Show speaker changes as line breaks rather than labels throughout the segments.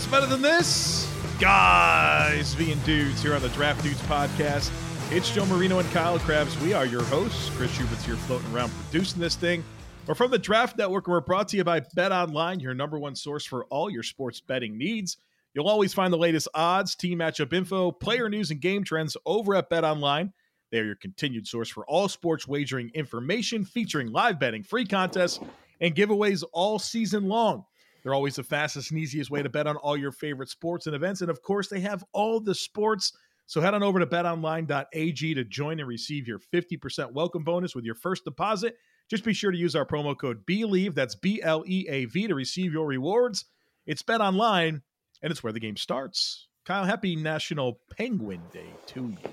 What's better than this? Guys being dudes here on the Draft Dudes podcast. It's Joe Marino and Kyle Crabbs. We are your hosts. Chris Schubert's here floating around producing this thing. We're from the Draft Network. And we're brought to you by Bet Online, your number one source for all your sports betting needs. You'll always find the latest odds, team matchup info, player news, and game trends over at Bet Online. They are your continued source for all sports wagering information featuring live betting, free contests, and giveaways all season long. They're always the fastest and easiest way to bet on all your favorite sports and events. And of course, they have all the sports. So head on over to betonline.ag to join and receive your 50% welcome bonus with your first deposit. Just be sure to use our promo code BLEAV, that's B L E A V, to receive your rewards. It's Bet Online, and it's where the game starts. Kyle, happy National Penguin Day to you.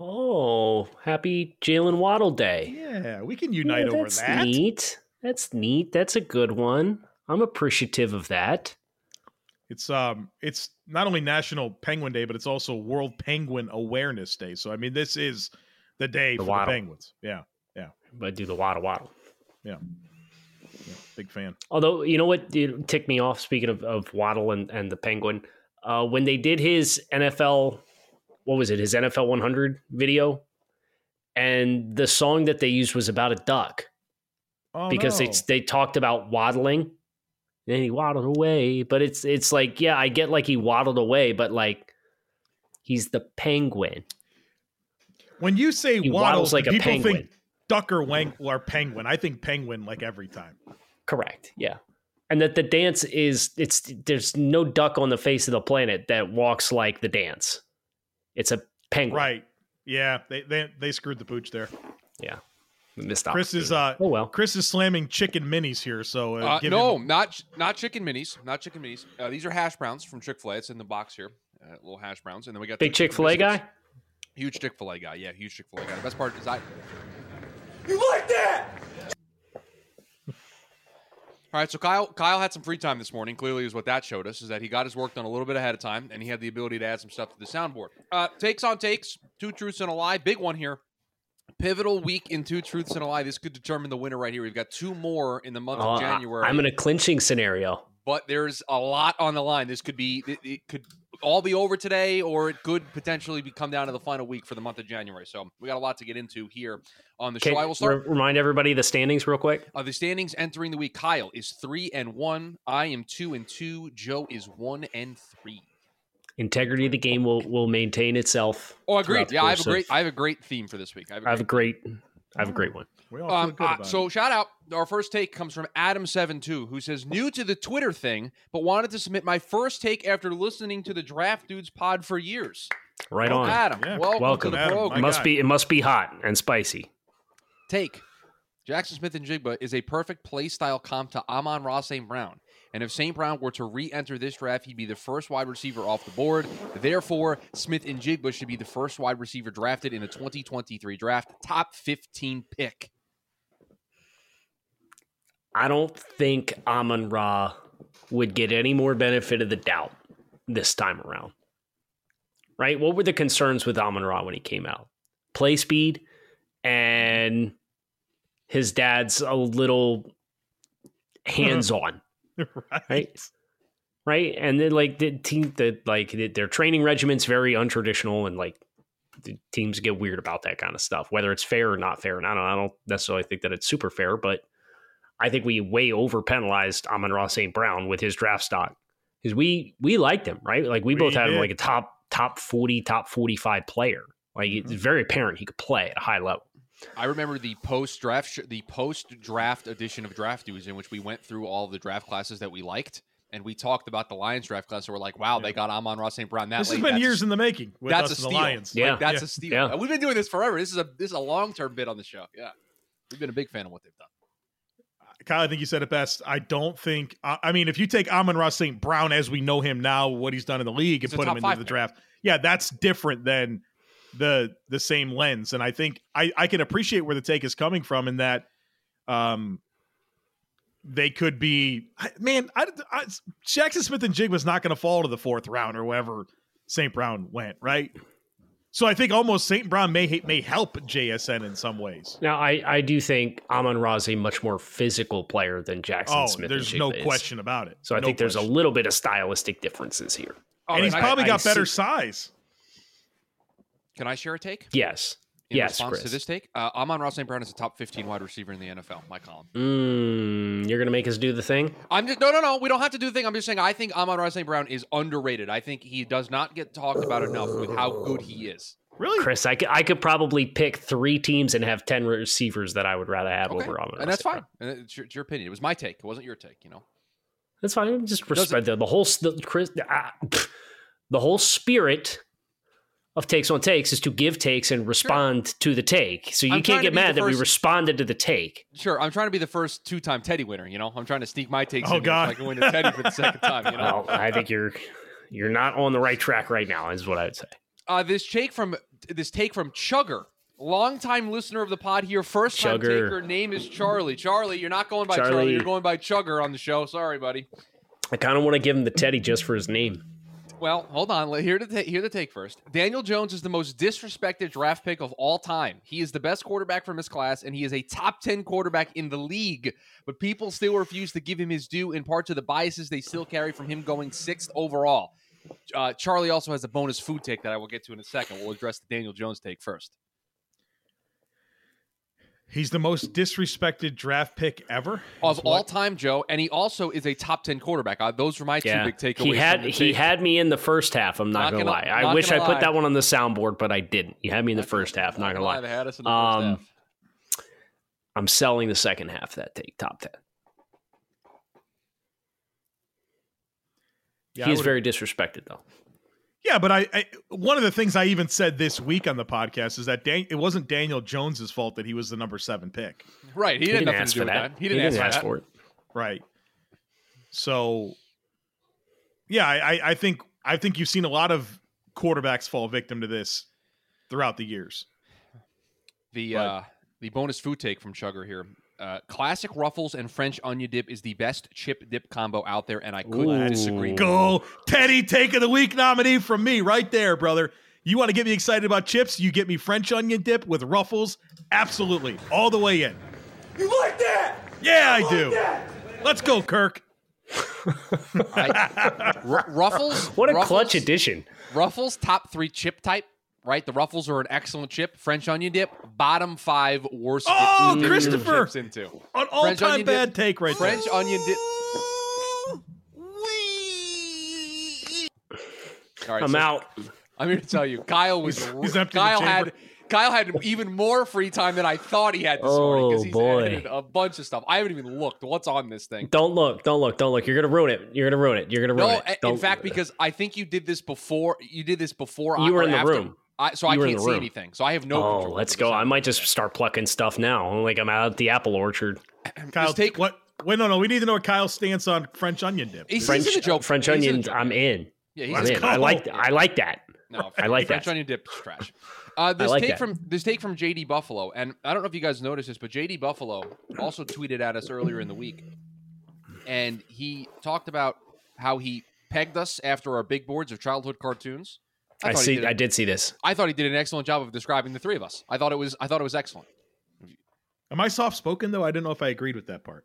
Oh, happy Jaylen Waddle Day.
Yeah, we can unite
yeah,
over that.
Neat. That's neat. That's a good one. I'm appreciative of that.
It's um it's not only National Penguin Day, but it's also World Penguin Awareness Day. So I mean this is the day the for waddle. the penguins. Yeah. Yeah.
But do the waddle waddle.
Yeah. yeah. Big fan.
Although you know what it ticked me off speaking of, of Waddle and, and the Penguin, uh, when they did his NFL what was it, his NFL 100 video, and the song that they used was about a duck.
Oh,
because
no.
they they talked about waddling and he waddled away. But it's it's like, yeah, I get like he waddled away, but like he's the penguin.
When you say
he
waddles,
waddles like a
people
penguin.
think duck or wank or penguin. I think penguin like every time.
Correct. Yeah. And that the dance is it's there's no duck on the face of the planet that walks like the dance. It's a penguin.
Right. Yeah. They they they screwed the pooch there.
Yeah missed
Chris is uh
oh well.
Chris is slamming chicken minis here. So uh,
uh, no,
him...
not not chicken minis, not chicken minis. Uh, these are hash browns from Chick Fil A. It's in the box here, uh, little hash browns, and then we got
big Chick Fil A guy.
Huge Chick Fil A guy, yeah, huge Chick Fil A guy. The best part is I.
You like that?
All right, so Kyle Kyle had some free time this morning. Clearly, is what that showed us is that he got his work done a little bit ahead of time, and he had the ability to add some stuff to the soundboard. Uh, takes on takes, two truths and a lie. Big one here pivotal week in two truths and a lie. This could determine the winner right here. We've got two more in the month
oh,
of January.
I'm in a clinching scenario,
but there's a lot on the line. This could be it, it, could all be over today, or it could potentially be come down to the final week for the month of January. So we got a lot to get into here on the show. I will start.
Re- remind everybody the standings real quick.
Uh, the standings entering the week: Kyle is three and one. I am two and two. Joe is one and three
integrity of the game will will maintain itself.
Oh, agreed. Yeah, I have a great I have a great theme for this week.
I have a, I have great, a great I have a great one.
Um, uh, so shout out. Our first take comes from Adam72, who says, new to the Twitter thing, but wanted to submit my first take after listening to the Draft Dudes pod for years.
Right
well,
on.
Adam.
Yeah.
Welcome,
welcome,
to the
Adam,
program.
It must be it must be hot and spicy.
Take. Jaxon Smith-Njigba is a perfect play style comp to Amon Ra St. Brown. And if St. Brown were to re enter this draft, he'd be the first wide receiver off the board. Therefore, Smith-Njigba should be the first wide receiver drafted in the 2023 draft, top 15 pick.
I don't think Amon Ra would get any more benefit of the doubt this time around. Right? What were the concerns with Amon Ra when he came out? Play speed and his dad's a little hands on.
right.
right. right? And then like the team, the like the, their training regiment's very untraditional, and like the teams get weird about that kind of stuff, whether it's fair or not fair. And I don't, I don't necessarily think that it's super fair, but I think we way over penalized Amon Ra St. Brown with his draft stock because we we liked him, right? Like we,
We
both had him like a top top forty, top forty five player. Like
Mm-hmm.
it's very apparent he could play at a high level.
I remember the post draft, sh- the post draft edition of Draft Dudes, in which we went through all of the draft classes that we liked, and we talked about the Lions draft class. And we're like, wow, they got Amon Ra St. Brown. That
This has been
That's-
years in the making with
that's
us
a
and
steal.
the Lions.
Yeah.
Like, that's
Yeah.
a steal.
Yeah.
We've been doing this forever. This is a this is a long term bit on the show. Yeah, we've been a big fan of what they've done.
Kyle, I think you said it best. I don't think. I I mean, if you take Amon Ra St. Brown as we know him now, what he's done in the league, and
He's a
put him into the
pick.
draft, yeah, that's different than the the same lens. And I think I I can appreciate where the take is coming from in that, um, they could be. Man, I, I Jaxon Smith and Jig was not going to fall to the fourth round or wherever St. Brown went, right? So I think almost St. Brown may may help JSN in some ways.
Now, I, I do think Amon Ra is a much more physical player than Jaxon
Oh,
Smith.
there's
and
no
is.
question about it.
So I
No
think there's a little bit of stylistic differences here.
Oh,
and he's
I-
probably
I
got better
see-
size.
Can I share a take?
Yes.
In
yes,
response
Chris.
to this take, uh, Amon Ra St. Brown is a top 15 wide receiver in the NFL. My column.
Mm, you're going to make us do the thing?
I'm just no, no, no. We don't have to do the thing. I'm just saying. I think Amon Ra St. Brown is underrated. I think he does not get talked about enough with how good he is.
Really?
Chris, I could, I could probably pick three teams and have 10 receivers that I would rather have
Okay.
over Amon
and that's fine. And it's your, it's your opinion. It was my take. It wasn't your take. You know.
That's fine. Just respect the, the whole the, Chris, ah, the whole spirit of takes on takes is to give takes and respond to the take. So you
I'm
can't get
be the
mad that we responded to the take.
Sure. I'm trying to be the first two-time Teddy winner. You know. I'm trying to sneak my takes
Oh,
in here so I can win a Teddy for the second time. You know.
Well, I think you're you're not on the right track right now. Is what I would say.
Uh, this take from this take from Chugger, longtime listener of the pod here, first time
Chugger.
taker. Name is Charlie. Charlie, you're not going by Charlie.
Charlie.
You're going by Chugger on the show. Sorry, buddy.
I kind of want to give him the Teddy just for his name.
Well, hold on. Here ta- here the take first. Daniel Jones is the most disrespected draft pick of all time. He is the best quarterback from his class, and he is a top ten quarterback in the league. But people still refuse to give him his due, in part to the biases they still carry from him going sixth overall. Uh, Charlie also has a bonus food take that I will get to in a second. We'll address the Daniel Jones take first.
He's the most disrespected draft pick ever.
of
Is
all
what-
time, Joe, and he also is a top ten quarterback. Uh, those were my two big takeaways.
he had he had me in the first half. I'm not,
Not
gonna,
gonna-
lie. I wish I
gonna
put that one on the soundboard, but I didn't. You had me in the first half. Not gonna lie.
They had us in the first
Um,
half.
I'm selling the second half of that take. Top ten.
Yeah, I
He's very disrespected though.
Yeah, but I, I one of the things I even said this week on the podcast is that Dan, it wasn't Daniel Jones's fault that he was the number seven pick,
Right, he,
He
didn't
didn't
nothing
ask
to do
for
with
that.
that. He didn't, ask, for, that.
it.
right? So, yeah, I, I- I think I think you've seen a lot of quarterbacks fall victim to this throughout the years.
The
But-
uh, the bonus food take from Chugger here. Uh, classic Ruffles and French onion dip is the best chip dip combo out there, and I couldn't
Ooh.
disagree.
Go, Teddy, take of the week nominee from me right there, brother. You want to get me excited about chips? You get me French onion dip with ruffles, absolutely, all the way in.
You like that?
Yeah, I
like
do.
that?
Let's go, Kirk.
I- Ru- Ruffles.
What a
Ruffles,
clutch addition.
Ruffles top three chip type. Right, the Ruffles are an excellent chip. French onion dip, bottom five worst.
Oh,
dips dip
Christopher!
chips into
An
French
all-time bad
dip.
take right
French
there.
onion dip. All right,
I'm
so
out.
I'm here to tell you, Kyle was
He's- he's
Kyle had Kyle had even more free time than I thought he had this morning because
Oh,
he's
boy.
added a bunch of stuff. I haven't even looked. What's on this thing?
Don't look. Don't look. Don't look. You're gonna ruin it. You're gonna ruin it. You're gonna ruin
No,
it.
a- in
Don't-
fact, because I think you did this before. You did this before. I-
You were in the
after-
room.
I, so I
You were in
can't see anything. So I have no.
oh,
control
let's go. I might just start plucking stuff now. Like I'm out at the apple orchard.
Kyle,
Just take-
what? Wait, no, no. We need to know what Kyle's stance on French onion dip.
He's,
French
he's in the joke.
French
He's in
onions.
joke.
I'm in.
Yeah, he's
I'm
in
in. I like. I like that.
No,
I like
French
that.
onion dip is trash. Uh, this
like
take
that.
from this take from JD Buffalo, and I don't know if you guys noticed this, but JD Buffalo also tweeted at us earlier in the week, and he talked about how he pegged us after our big boards of childhood cartoons.
I,
thought
see.
did a-
I did see this.
I thought he did an excellent job of describing the three of us. I thought it was. I thought it was excellent.
Am I soft spoken though? I didn't know if I agreed with that part.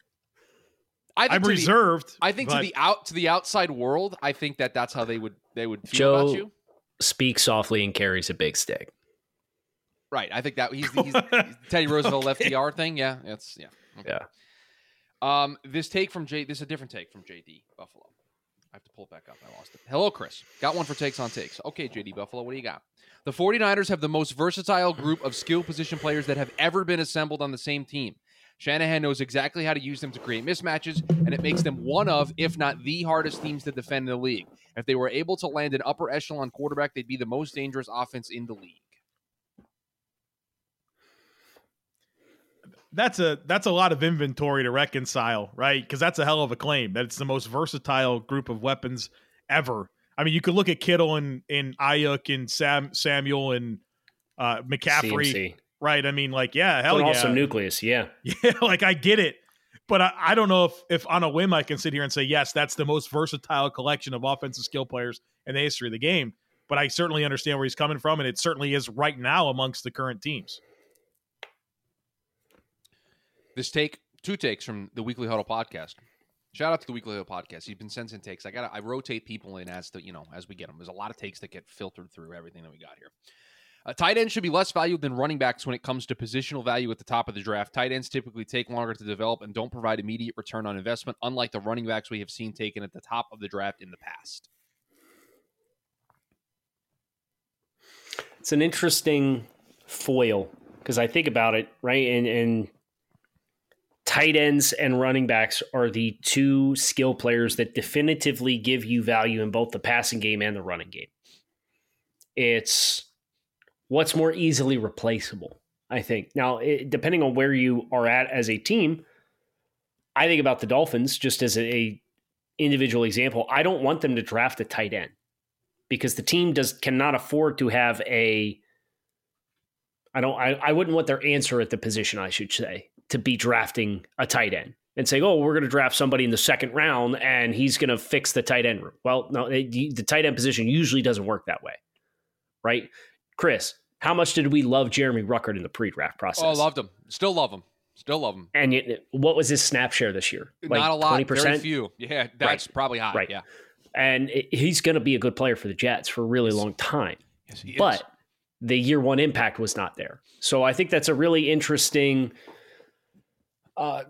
I think
I'm
to the-
reserved.
I think to the out to the outside world, I think that that's how they would they would feel
Joe-
about you.
Speak softly and carries a big stick.
Right. I think that he's, he's, he's Teddy Roosevelt FDR thing. Yeah. That's yeah. Okay.
Yeah.
Um, this take from J. This is a different take from JD Buffalo. I have to pull it back up. I lost it. Hello, Chris. Got one for takes on takes. Okay, JD Buffalo, what do you got? The 49ers have the most versatile group of skill position players that have ever been assembled on the same team. Shanahan knows exactly how to use them to create mismatches, and it makes them one of, if not the hardest teams to defend in the league. If they were able to land an upper echelon quarterback, they'd be the most dangerous offense in the league.
That's a that's a lot of inventory to reconcile, right? Because that's a hell of a claim that it's the most versatile group of weapons ever. I mean, you could look at Kittle and and Aiyuk and Sam Samuel and uh, McCaffrey,
CMC.
right? I mean, like, yeah, hell
But
yeah,
also nucleus, yeah.
yeah, like I get it, but I, I don't know if if on a whim I can sit here and say yes, that's the most versatile collection of offensive skill players in the history of the game. But I certainly understand where he's coming from, and it certainly is right now amongst the current teams.
This take, two takes from the Weekly Huddle podcast. Shout out to the Weekly Huddle podcast. You've been sending takes. I gotta. I rotate people in as to you know as we get them. There's a lot of takes that get filtered through everything that we got here. Uh, tight ends should be less valued than running backs when it comes to positional value at the top of the draft. Tight ends typically take longer to develop and don't provide immediate return on investment, unlike the running backs we have seen taken at the top of the draft in the past.
It's an interesting foil because I think about it, right? And and tight ends and running backs are the two skill players that definitively give you value in both the passing game and the running game. It's what's more easily replaceable, I think. Now, it, depending on where you are at as a team, I think about the Dolphins just as a, a individual example. I don't want them to draft a tight end because the team does cannot afford to have a I don't I, I wouldn't want their answer at the position, I should say, to be drafting a tight end and saying, "Oh, we're going to draft somebody in the second round and he's going to fix the tight end room." Well, no, it, the tight end position usually doesn't work that way, right? Chris, how much did we love Jeremy Ruckert in the pre-draft process?
Oh, loved him. Still love him. Still love him.
And yet, what was his snap share this year?
Not a lot.
twenty
Very
percent.
few. Yeah, that's probably high.
Right.
Yeah.
And it- he's going to be a good player for the Jets for a really long time.
Yes, he is.
but the year one impact was not there. So I think that's a really interesting uh,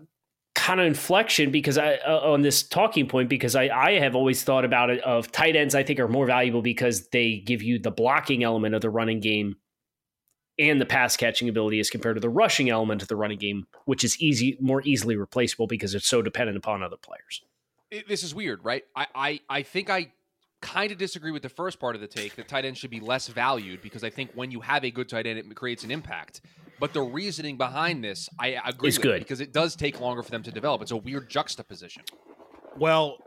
kind of inflection because I uh, on this talking point because I, I have always thought about it of tight ends I think are more valuable because they give you the blocking element of the running game and the pass catching ability as compared to the rushing element of the running game, which is easy more easily replaceable because it's so dependent upon other players.
it, this is weird, right? I, I, I think I kind of disagree with the first part of the take that tight end should be less valued because I think when you have a good tight end, it creates an impact. But the reasoning behind this, I agree
It's
with
good.
because it does take longer for them to develop. It's a weird juxtaposition.
Well,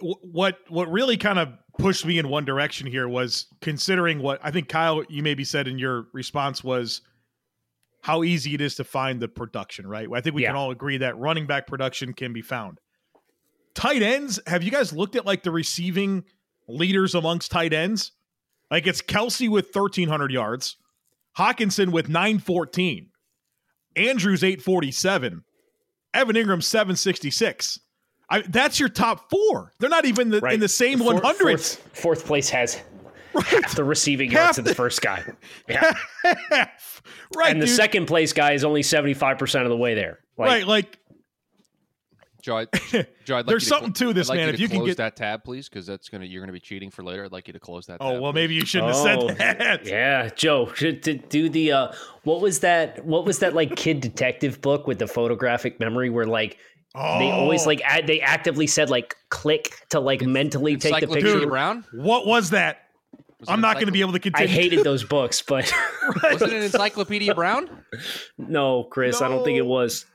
what what really kind of pushed me in one direction here was considering what I think Kyle you maybe said in your response was how easy it is to find the production, right? I think we
Yeah.
can all agree that running back production can be found. Tight ends, have you guys looked at like the receiving leaders amongst tight ends? Like it's Kelce with 1300 yards, Hockenson with 914, Andrews 847, Evan Engram 766. I, that's your top four. They're not even the, in the same
Four-
100s.
Fourth, fourth place has half the receiving yards
Half
of the
the-
first guy. Yeah.
right,
and the
dude.
second place guy is only 75% of the way there. Like,
right, like
Joe, I, Joe, I'd like
There's
you to
something
clo-
to this,
I'd like
man.
You
If
to
you can get-
that tab, please, because that's gonna you're gonna be cheating for later. I'd like you to close that.
oh
tab,
well,
please.
maybe you shouldn't have
Oh,
said that.
Yeah, Joe, should to do the uh what was that what was that like kid detective book with the photographic memory where like they always
Oh.
like ad, they actively said like click to like mentally take the
Encyclopedia
picture.
Brown.
What was that?
Was
I'm not going to be able to continue.
I hated those books, but
Was it an Encyclopedia Brown?
no, Chris, I don't think it was.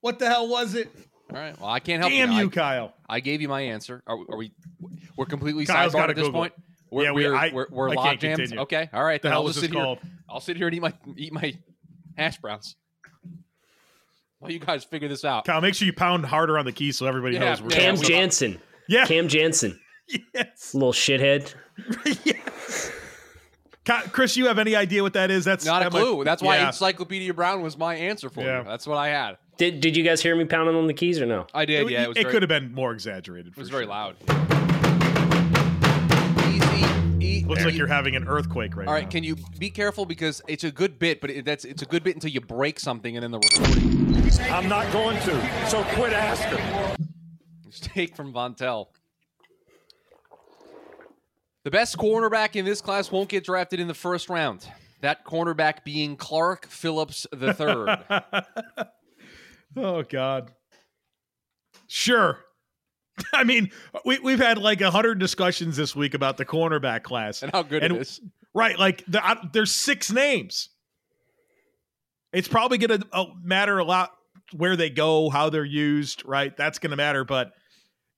What the hell was it?
All right. Well, I can't help
Damn
you.
you,
I,
Kyle.
I gave you my answer. Are, are we? We're completely
Kyle's
sidebarred at this
Google
point. We're,
Yeah, we-
we're,
I-
we're, we're
I
log
can't
jammed.
continue.
Okay. All right.
The
Then
hell
I'll
was
just
this
sit here.
called?
I'll sit here and eat my eat my hash browns. While you guys figure this out.
Kyle, make sure you pound harder on the key so everybody
Yeah,
knows. We're
yeah,
Cam
we-
Jansen.
Yeah.
Cam Jansen.
yes.
Little shithead.
yes. Chris, you have any idea what that is? That's
Not a
that might-
clue. That's why
yeah.
Encyclopedia Brown was my answer for
Yeah.
you. That's what I had.
Did Did you guys hear me pounding on the keys or no?
I did.
It,
yeah, it was
it
very,
could have been more exaggerated.
It
For
was very loud. Easy. E-
Looks like you're having an earthquake right now.
All right,
now.
can you be careful because it's a good bit, but it, that's it's a good bit until you break something and then the recording.
I'm not going to, so quit asking.
Take from Vontel. The best cornerback in this class won't get drafted in the first round. That cornerback being Clark Phillips III.
oh God. Sure. I mean, we we've had like a hundred discussions this week about the cornerback class
and how good
And-
it is.
Right, like the, I, there's six names. It's probably going to uh, matter a lot where they go, how they're used. Right, that's going to matter. But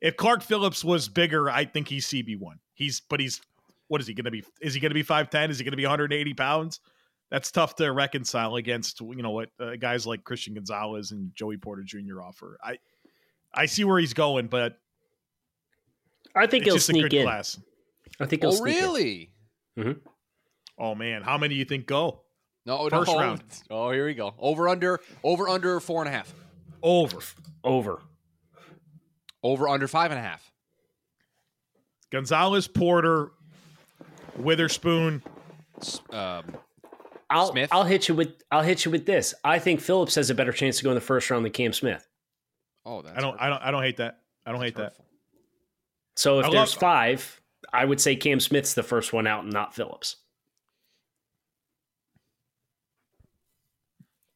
if Clark Phillips was bigger, I think he's CB one. He's, but he's, what is he going to be? Is he going to be five ten? Is he going to be 180 pounds? That's tough to reconcile against you know what uh, guys like Christian Gonzalez and Joey Porter Jr. offer. I, I see where he's going, but
I think
it's
he'll
just a
sneak
good
in.
class.
I think he'll
Oh,
sneak in.
really?
Oh man, how many do you think go
No,
First
no.
round.
Oh, here we go. Over under, over under four and a half.
over?
Over.
Over under five and a half.
Gonzalez, Porter, Witherspoon.
Um,
I'll
Smith?
I'll hit you with I'll hit you with this. I think Phillips has a better chance to go in the first round than Cam Smith.
oh, that's
I don't, I don't, I don't hate that. I don't hate
that's
that.
So if
I
there's
love-
five, I would say Cam Smith's the first one out and not Phillips.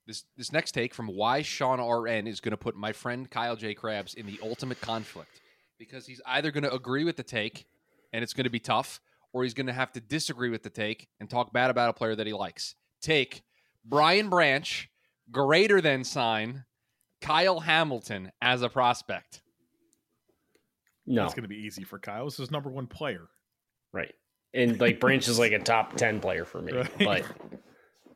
This this next take from why Sean RN is going to put my friend Kyle J. Crabbs in the ultimate conflict because he's either going to agree with the take and it's going to be tough, or he's going to have to disagree with the take and talk bad about a player that he likes. Take Brian Branch greater than sign Kyle Hamilton as a prospect.
No,
That's going to be easy for Kyle. This is number one player.
right. And like Branch is like a top ten player for me,
Right.
but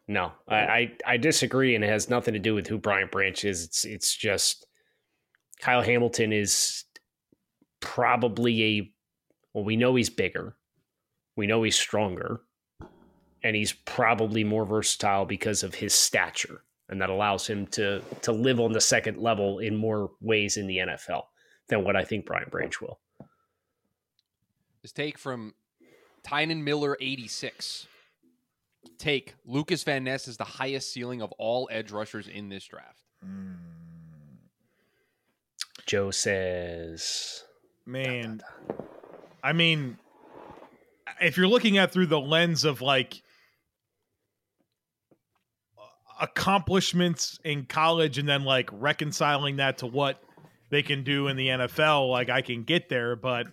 no, I, I I disagree, and it has nothing to do with who Brian Branch is. It's it's just Kyle Hamilton is probably a well, we know he's bigger, we know he's stronger, and he's probably more versatile because of his stature, and that allows him to to live on the second level in more ways in the NFL than what I think Brian Branch will.
This take from Tynan Miller 86. Take Lucas Van Ness is the highest ceiling of all edge rushers in this draft. Hmm.
Joe says
Man, I mean, if you're looking at through the lens of like accomplishments in college and then like reconciling that to what they can do in the NFL, like I can get there, but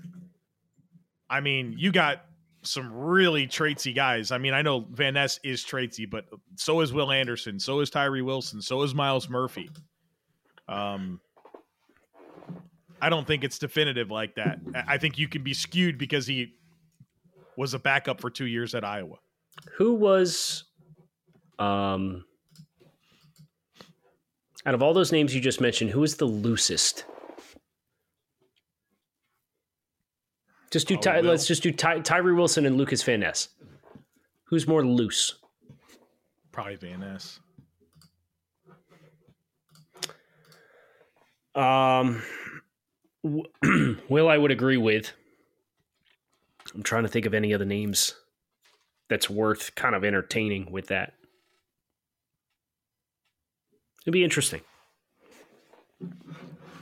I mean, you got some really traitsy guys. I mean, I know Van Ness is traitsy, but so is Will Anderson, so is Tyree Wilson, so is Myles Murphy. Um, I don't think it's definitive like that. I think you can be skewed because he was a backup for two years at Iowa.
who was um out of all those names you just mentioned, who is the loosest? Just do
Oh,
Ty- let's just do Ty- Tyree Wilson and Lucas Van Ness. Who's more loose?
Probably Van Ness.
Um, Will, I would agree with. I'm trying to think of any other names that's worth kind of entertaining with that. It'd be interesting.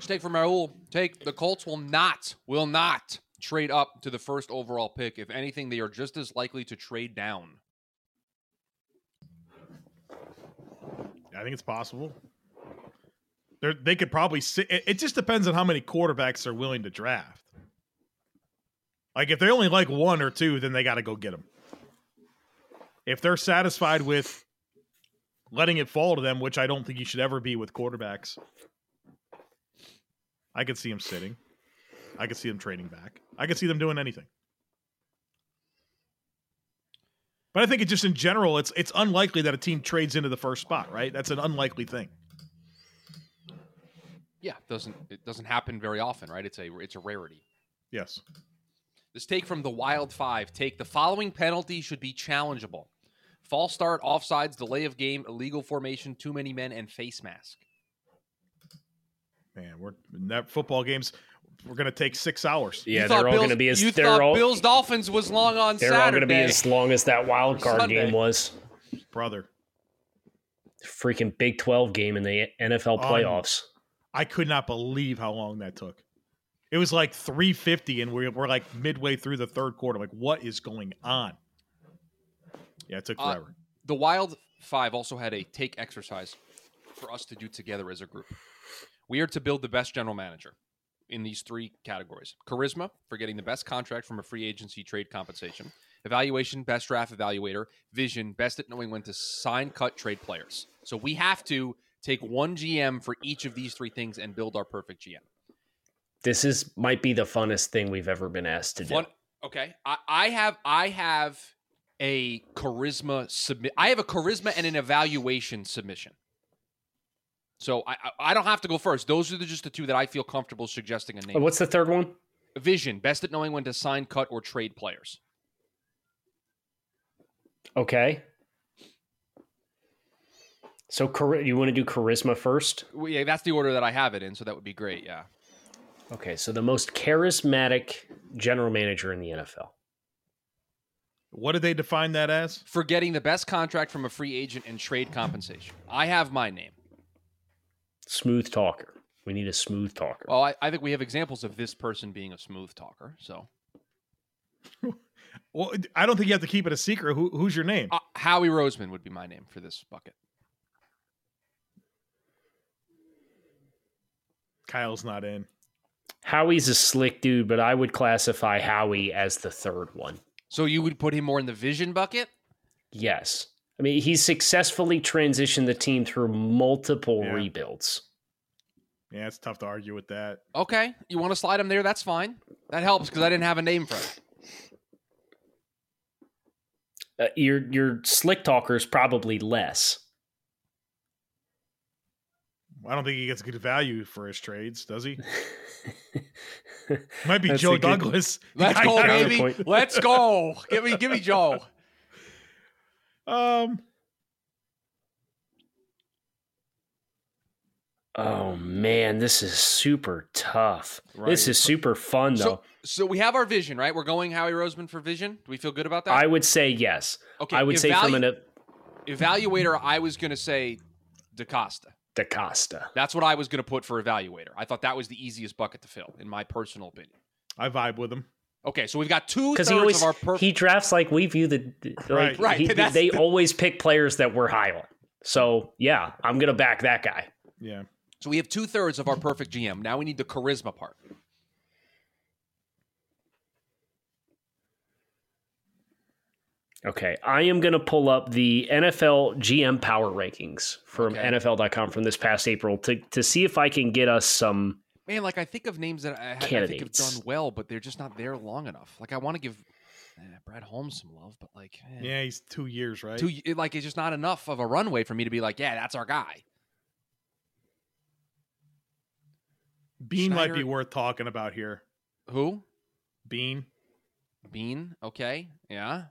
Take from Raul. Take the Colts will not, will not trade up to the first overall pick. If anything, they are just as likely to trade down.
I think it's possible. They're, they could probably sit. It, it just depends on how many quarterbacks they're willing to draft. Like if they only like one or two, then they got to go get them. If they're satisfied with letting it fall to them, which I don't think you should ever be with quarterbacks, I could see them sitting. I could see them trading back. I could see them doing anything. But I think it just in general, it's it's unlikely that a team trades into the first spot, right? That's an unlikely thing.
Yeah, doesn't it doesn't happen very often, right? It's a it's a rarity.
Yes.
This take from the Wild Five. Take the following penalty should be challengeable: false start, offsides, delay of game, illegal formation, too many men, and face mask.
Man, we're that football games. We're gonna take six hours.
Yeah, they're all
Bills-
going to be as
you thought
all
Bills Dolphins was long on Saturday.
they're all going to be as long as that wild card
Sunday.
game was.
brother.
Freaking Big Twelve game in the NFL
Um,
playoffs.
I could not believe how long that took. It was like 350, and we're, we're like midway through the third quarter. Like, what is going on? Yeah, it took
Uh,
forever.
the Wild Five also had a take exercise for us to do together as a group. We are to build the best general manager in these three categories charisma, for getting the best contract from a free agency trade compensation, evaluation, best draft evaluator, vision, best at knowing when to sign, cut, trade players. So we have to take one GM for each of these three things and build our perfect GM.
This is might be the funnest thing we've ever been asked to do.
Okay, I, I have I have a charisma submit. I have a charisma and an evaluation submission. So I I- I don't have to go first. Those are the, just the two that I feel comfortable suggesting a name.
What's the third one?
Vision, best at knowing when to sign, cut, or trade players.
Okay. So you want to do charisma first?
Well, yeah, that's the order that I have it in, so that would be great. Yeah.
Okay, so the most charismatic general manager in the NFL.
What did they define that as?
For getting the best contract from a free agent and trade compensation. I have my name.
Smooth talker. We need a smooth talker.
Well, I, I think we have examples of this person being a smooth talker. So
Well, I don't think you have to keep it a secret. Who, who's your name?
uh, Howie Roseman would be my name for this bucket.
Kyle's not in.
Howie's a slick dude, but I would classify Howie as the third one.
So you would put him more in the vision bucket?
Yes. I mean, he's successfully transitioned the team through multiple
Yeah.
rebuilds.
Yeah, it's tough to argue with that.
Okay, you want to slide him there? That's fine. That helps because I didn't have a name for it.
Uh, your your slick talker is probably less.
I don't think he gets good value for his trades, does he? Might be
That's
Joe
a good-
Douglas.
Let's go, baby. Let's go. Give me, give me Joe.
Um,
Oh man, this is super tough.
Right.
This is super fun though.
So, so we have our vision, right? We're going Howie Roseman for vision. Do we feel good about that?
I would say yes.
okay.
I would say from
evalu-
an
evaluator. I was going to say DeCosta.
DeCosta.
That's what I was going to put for evaluator. I thought that was the easiest bucket to fill, in my personal opinion.
I vibe with him.
Okay, so we've got two thirds
he always
of our perfect.
he drafts like we view the the-
Right.
like,
Right,
he-
that's
they
the-
always pick players that we're high on. So yeah, I'm gonna back that guy.
Yeah.
so we have two thirds of our perfect GM. Now we need the charisma part.
Okay, I am gonna pull up the NFL GM power rankings from
Okay.
NFL.com from this past April to to see if I can get us some.
Man, like I think of names that I, I think have done well, but they're just not there long enough. Like I want to give eh, Brad Holmes some love, but like eh,
Yeah, he's two years, right?
two, like it's just not enough of a runway for me to be like, yeah, that's our guy.
Beane might be worth talking about here.
Who?
Beane.
Beane. Okay, yeah.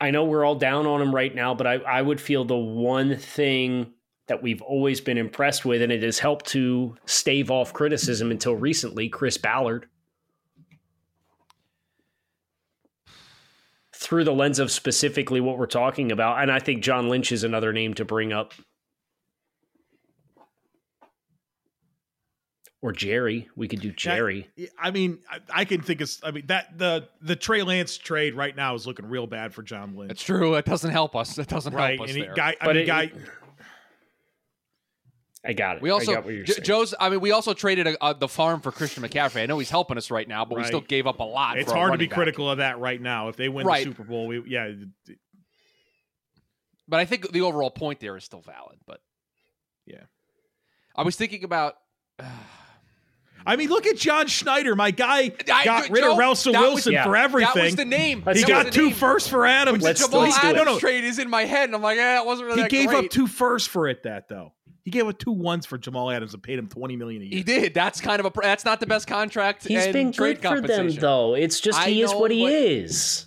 I know we're all down on him right now, but I, I would feel the one thing that we've always been impressed with, and it has helped to stave off criticism until recently, Chris Ballard. Through the lens of specifically what we're talking about, and I think John Lynch is another name to bring up. Or Jerry. We could do Jerry.
Yeah, I mean, I, I can think of. I mean, that the the Trey Lance trade right now is looking real bad for John Lynch.
It's true. It doesn't help us. It doesn't
right,
help us
and he,
there.
guy. I
But
mean,
it-
guy.
I got it.
we
I
also
got what you're
J- Joe's. I mean, we also traded a, uh, the farm for Christian McCaffrey. I know he's helping us right now, but we still gave up a lot.
It's
for
hard to be
back.
critical of that right now. If they win
Right.
the Super Bowl, we yeah.
But I think the overall point there is still valid. But
Yeah.
I was thinking about.
I mean, look at John Schneider. My guy
I-
got
Joe,
rid of Russell
that was-
Wilson
Yeah.
for everything.
That was the name.
Let's
he got
the
two
name.
firsts for Adams.
Let's-
Jamal
let's do it.
Adams
No, no.
trade is in my head, and I'm like, eh, it wasn't really
He
that
gave
great.
up two firsts for it. That though, he gave up two ones for Jamal Adams and paid him twenty million a year.
He did. That's kind of a. That's not the best contract.
He's
and
been
trade
good for them though. It's just
I
he is
know,
what he
but-
is.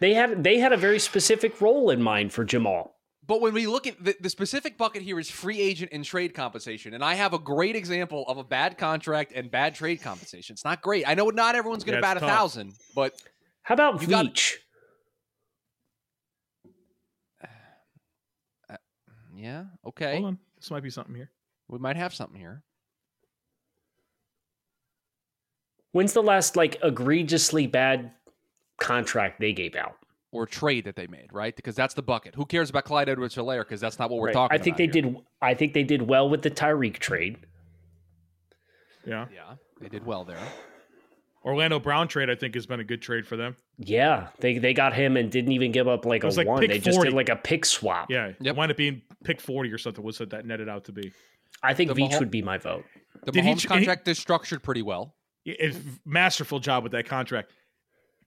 They had they had a very specific role in mind for Jamal.
But when we look at the, the specific bucket here is free agent and trade compensation, and I have a great example of a bad contract and bad trade compensation. It's not great. I know not everyone's going to bat
it's
a thousand, but
How about
You got-
Veach?
Uh, yeah, okay,
Hold on. This might be something here.
we might have something here.
When's the last like egregiously bad contract they gave out?
Or trade that they made, right? Because that's the bucket. Who cares about Clyde Edwards-Helaire? Because that's not what we're
Right.
talking
I think
about
they
here.
did. I think they did well with the Tyreek trade.
Yeah.
Yeah, they did well there.
Orlando Brown trade, I think, has been a good trade for them.
Yeah, they they got him and didn't even give up like a
like
one.
pick
they just did like a pick swap.
Yeah.
Yep.
It wound up being pick 40 or something was what that netted out to be.
I think
The
Veach
Mahom-
would be my vote.
The
Did he
Mahomes
he-
contract is structured pretty well.
It's masterful job with that contract.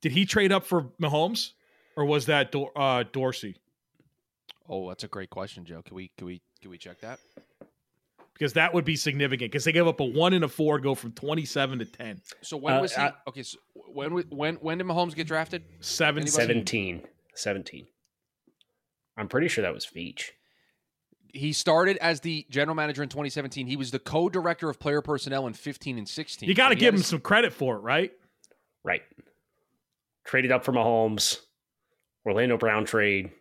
Did he trade up for Mahomes or was that Dor- uh, Dorsey?
Oh, that's a great question, Joe. Can we can we can we check that?
Because that would be significant because they gave up a one and a four go from 27 to 10.
So when
Uh,
was he?
I-
okay, so when wa- when when did Mahomes get drafted?
Seven,
Anybody?
17. 17. I'm pretty sure that was Veach.
He started as the general manager in 2017. He was the co-director of player personnel in 15 and 16.
You got to give him
a-
some credit for it, right?
Right. Traded up for Mahomes. Orlando Brown trade.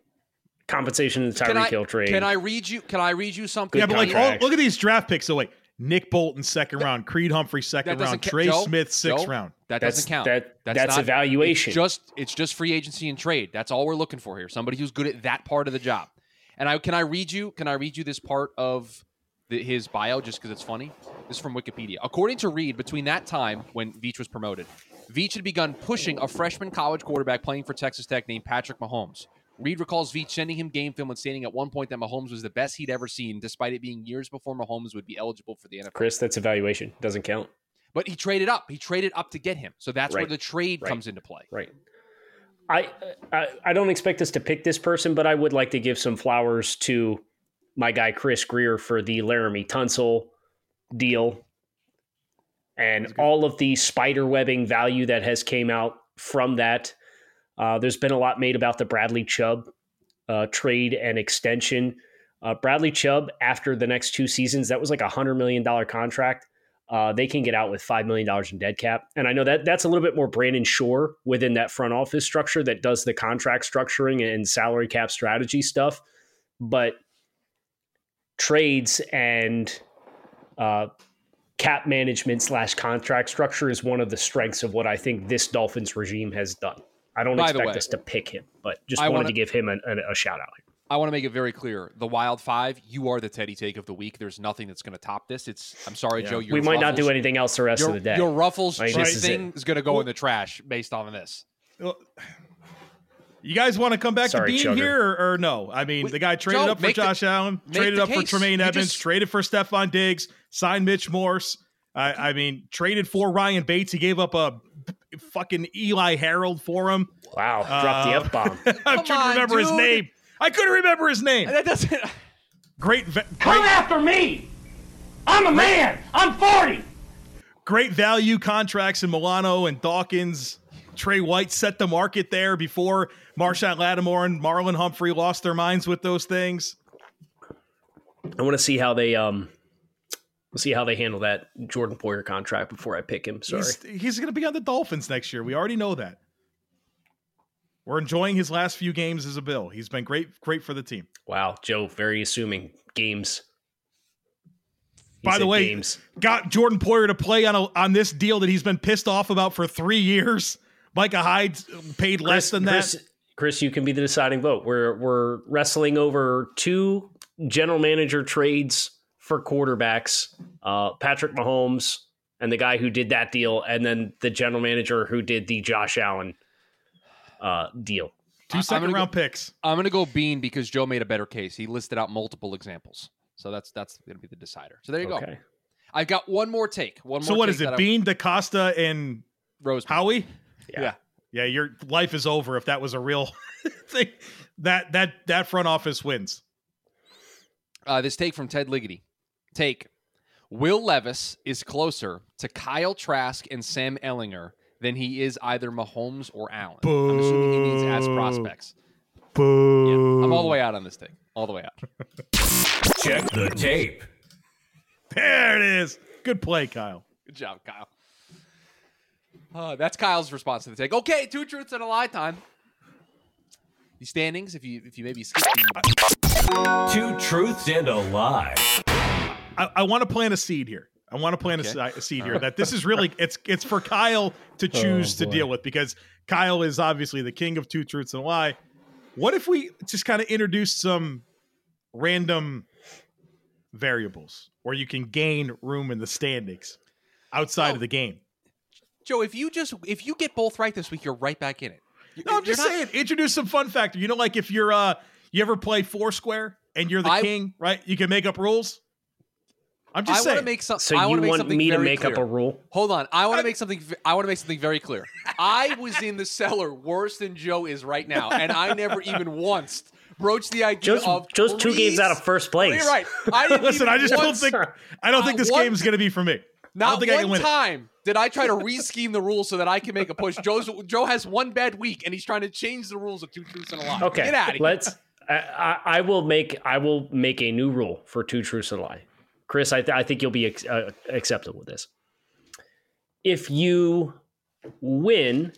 Compensation in the
Can I,
Tyreek Hill trade.
can I read you? Can I read you something?
yeah, but like, oh, look at these draft picks. So, like, Nick Bolton, second round. Creed Humphrey, second round.
ca-
Trey
Joe,
Smith, sixth
Joe,
round.
That
That's-
doesn't count.
that- that's
not,
evaluation.
It's just it's just free agency and trade. That's all we're looking for here. Somebody who's good at that part of the job. And I can I read you? Can I read you this part of the, his bio just because it's funny? This is from Wikipedia. According to Reid, between that time when Veach was promoted, Veach had begun pushing a freshman college quarterback playing for Texas Tech named Patrick Mahomes. Reid recalls Veach sending him game film and stating at one point that Mahomes was the best he'd ever seen, despite it being years before Mahomes would be eligible for the NFL.
Chris, that's evaluation. Doesn't count.
But he traded up. He traded up to get him. So that's where the trade
Right.
comes into play.
Right. I, I I don't expect us to pick this person, but I would like to give some flowers to my guy Chris Grier for the Laremy Tunsil deal and all of the spider webbing value that has came out from that. Uh, there's been a lot made about the Bradley Chubb uh, trade and extension. Uh, Bradley Chubb, after the next two seasons, that was like a hundred million dollar contract. Uh, they can get out with five million dollars in dead cap, and I know that that's a little bit more Brandon Shore within that front office structure that does the contract structuring and salary cap strategy stuff. But trades and uh, cap management slash contract structure is one of the strengths of what I think this Dolphins regime has done. I don't
By
expect
way,
us to pick him, but just
I
wanted
wanna-
to give him a, a, a shout out.
I want to make it very clear: the Wild Five, you are the Teddy take of the week. There's nothing that's going to top this. It's. I'm sorry,
Yeah.
Joe. Your
we might not do anything else the rest
Your,
of the day.
your Ruffles
I mean,
chip
this is
thing
it.
is going to go in the trash based on this.
Well, You guys want to come back
Sorry,
to Beane
Chugger.
here or, or no? I mean,
We-
the guy traded up for
make the-
Josh Allen, traded
the
up for. Tremaine
You
Evans,
just-
traded for Stefon Diggs, signed Mitch Morse. I, I mean, traded for Ryan Bates. He gave up a fucking Eli Harold for him.
wow, drop the
Uh,
F bomb.
I
Come
couldn't
on,
remember his name. I couldn't remember his name.
That doesn't.
Great, ve-
Come after me! I'm a man! I'm 40!
great value contracts in Milano and Dawkins. Trey White set the market there before Marshon Lattimore and Marlon Humphrey lost their minds with those things.
I want to see how they um see how they handle that Jordan Poyer contract before I pick him. Sorry.
He's, he's going to be on the Dolphins next year. We already know that. We're enjoying his last few games as a Bill. He's been great, great for the team.
Wow, Joe, very assuming games. He
By the way,
games.
got Jordan Poyer to play on a, on this deal that he's been pissed off about for three years. Micah Hyde paid less
Chris,
than that.
Chris, Chris, you can be the deciding vote. We're we're wrestling over two general manager trades for quarterbacks. Uh, Patrick Mahomes and the guy who did that deal, and then the general manager who did the Josh Allen uh, deal.
Two
I'm
second
gonna go-
round picks.
I'm going to go Beane because Joe made a better case. He listed out multiple examples, so that's that's going to be the decider. So there you go.
Okay.
I've got one more take. One more.
So what
take
is it?
that I-
Beane, DeCosta, and
Rose.
Howie?
Yeah.
Yeah, your life is over if that was a real thing. That that that front office wins.
Uh, this take from Ted Ligety. Take. Will Levis is closer to Kyle Trask and Sam Ehlinger than he is either Mahomes or Allen. I'm assuming he means as prospects.
Boo.
I'm all the way out on this thing. All the way out.
Check the tape.
There it is. Good play, Kyle.
Good job, Kyle. Uh, that's Kyle's response to the take. Okay, two truths and a lie time. The standings, if you if you maybe skip the
Two truths and a lie.
I, I want to plant a seed here. I want to plant a
Okay.
si- a, seed here that this is really it's it's for Kyle to choose to deal with because Kyle is obviously the king of two truths and a lie. What if we just kind of introduce some random variables where you can gain room in the standings outside
Oh.
of the game?
Joe, if you just if you get both right this week, you're right back in it. You-
No, I'm
you're
just
not-
saying, introduce some fun factor. You know, like if you're uh you ever play Foursquare and you're the
I-
king, right? You can make up rules. I'm just
want
saying.
make some.
So
I
you
wanna make
want
something
me to
very
make up a rule?
Hold on. I want to make something. v- I want to make something very clear. I was in the cellar worse than Joe is right now, and I never even once broached the idea
Joe's,
of
Joe's two games out of first place.
You're right. I didn't
Listen, I just don't think I don't think
Not
this
one-
game is going to be for me. I
Not
I
one
can win it.
time did I try to re-scheme the rules so that I can make a push. Joe's Joe has one bad week, and he's trying to change the rules of two truths and a lie.
Okay,
get out of here.
let's. I, I, I will make I will make a new rule for two truths and a lie. Chris, I, th- I think you'll be ex- uh, acceptable with this. If you win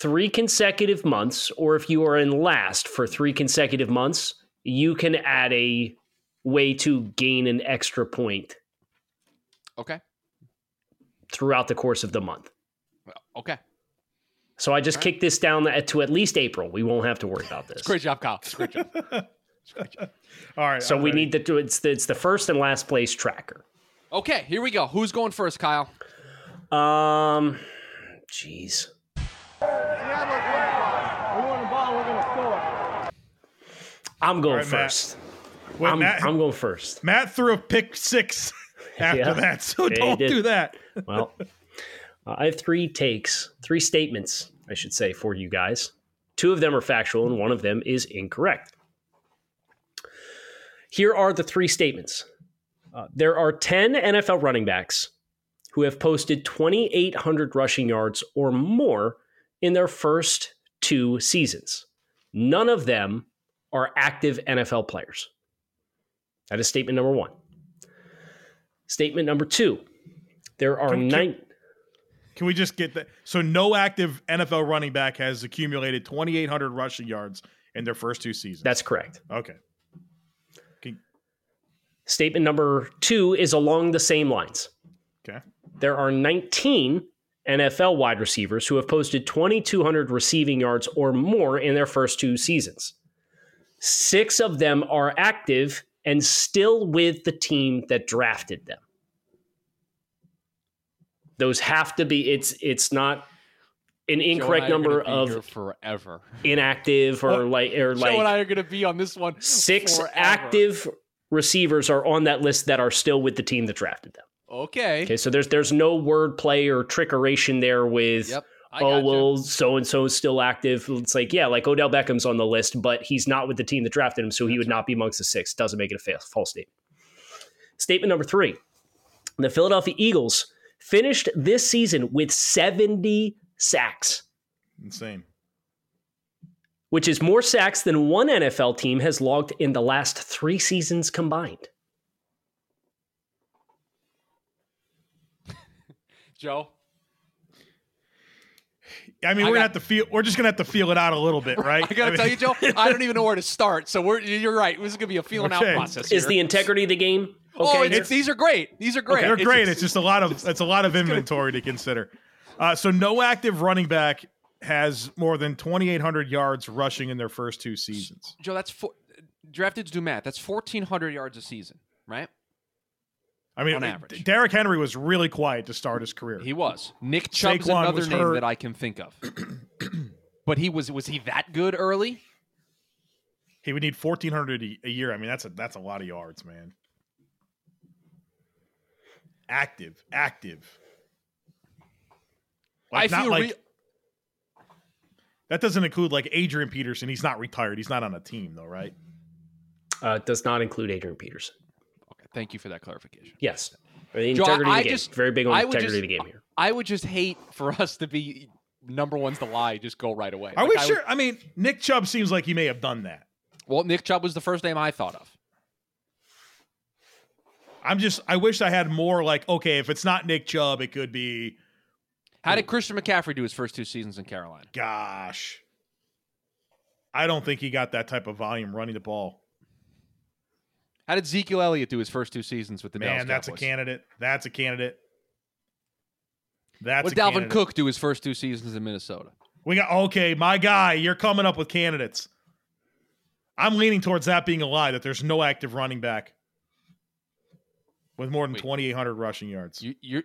three consecutive months, or if you are in last for three consecutive months, you can add a way to gain an extra point
Okay.
throughout the course of the month.
Okay.
So I just kicked this down to at least April. We won't have to worry about this.
Great job, Kyle. Great job.
All right.
So
I'm
we
ready.
need to do it's the, it's the first and last place tracker.
Okay, here we go. Who's going first, Kyle?
Um, jeez. I'm going
All right, Matt.
first.
Wait,
I'm,
Matt,
I'm going first.
Matt threw a pick six after
Yeah.
that, so don't do that.
Well, uh, I have three takes, three statements, I should say, for you guys. Two of them are factual, and one of them is incorrect. Here are the three statements. Uh, there are 10 NFL running backs who have posted 2,800 rushing yards or more in their first two seasons. None of them are active NFL players. That is statement number one. Statement number two there are
Can- can-
nine.
Can we just get that? So no active NFL running back has accumulated 2,800 rushing yards in their first two seasons.
That's correct.
okay. Can-
Statement number two is along the same lines.
Okay.
There are 19 NFL wide receivers who have posted 2,200 receiving yards or more in their first two seasons. Six of them are active and still with the team that drafted them. Those have to be. It's it's not an incorrect number of
forever.
inactive or like or
Joe
like
and I are going to be on this one.
six
forever.
active receivers are on that list that are still with the team that drafted them.
Okay.
Okay, so there's there's no word play or trickeration there with
Yep. I
oh well so and so is still active. It's like yeah, like Odell Beckham's on the list, but he's not with the team that drafted him, so he would not be amongst the six. Doesn't make it a fa- false statement. Statement number three: The Philadelphia Eagles finished this season with 70 sacks,
Insane.
which is more sacks than one NFL team has logged in the last three seasons combined.
Joe.
I mean,
I
we're gonna have to feel. We're just gonna have to feel it out a little bit, right?
I got to
mean-
tell you, Joe, I don't even know where to start. So we're you're right. This is going to be a feeling
Okay.
out process.
Is
here.
the integrity of the game okay?
Oh, it's, these are great. These are great.
They're
It's
great.
just-
It's just a lot of it's a lot of inventory to consider. Uh, so no active running back has more than 2,800 yards rushing in their first two seasons.
Joe, that's four, drafted to do math. That's 1,400 yards a season, right?
I mean,
On average.
Derrick Henry was really quiet to start his career.
He was. Nick Chubb's
Saquon
another name
hurt.
that I can think of. but he was was he that good early?
He would need 1,400 a- a year. I mean, that's a that's a lot of yards, man. Active, active. Like,
I feel
like
re-
that doesn't include like Adrian Peterson. He's not retired. He's not on a team though, right?
Uh, does not include Adrian Peterson.
Okay, thank you for that clarification.
Yes. The
Joe,
integrity
I
of the game.
just-
Very big on the integrity
just-
of the game here.
I would just hate for us to be number one's the lie just go right away.
Are
Like,
we
I
sure? I mean, Nick Chubb seems like he may have done that.
Well, Nick Chubb was the first name I thought of.
I'm just. I wish I had more. Like, okay, if it's not Nick Chubb, it could be.
How did Christian McCaffrey do his first two seasons in Carolina?
Gosh, I don't think he got that type of volume running the ball.
How did Ezekiel Elliott do his first two seasons with the
Man,
Dallas
that's a candidate. That's a candidate. That's
What
a
did Dalvin
candidate.
Cook do his first two seasons in Minnesota?
We got okay, my guy. You're coming up with candidates. I'm leaning towards that being a lie. That there's no active running back with more than 2,800 rushing yards.
You, you're,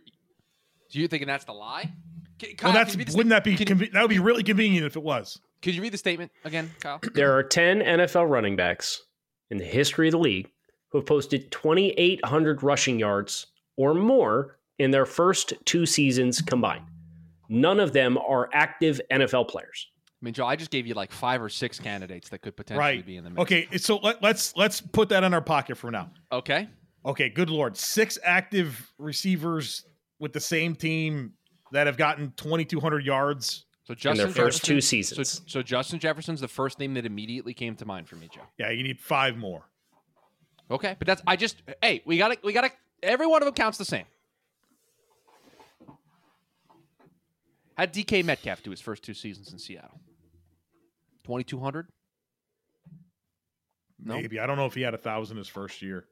so you're thinking that's the lie? Can,
well, that's
can you read the
wouldn't that be
can-
conve- that would be really convenient if it was.
Could you read the statement again, Kyle?
There are 10 NFL running backs in the history of the league who have posted 2,800 rushing yards or more in their first two seasons combined. None of them are active NFL players.
I mean, Joe, I just gave you like five or six candidates that could potentially
Right.
be in the mix.
Okay, so let, let's let's put that in our pocket for now.
Okay.
Okay, good lord, six active receivers with the same team that have gotten 2,200 yards.
So
In their first two seasons.
So, so Justin Jefferson's the first name that immediately came to mind for me, Joe.
Yeah, you need five more.
Okay, but that's I just hey we got to we got to every one of them counts the same. Did DK Metcalf do his first two seasons in Seattle? Twenty two hundred. No.
Maybe I don't know if he had a thousand his first year.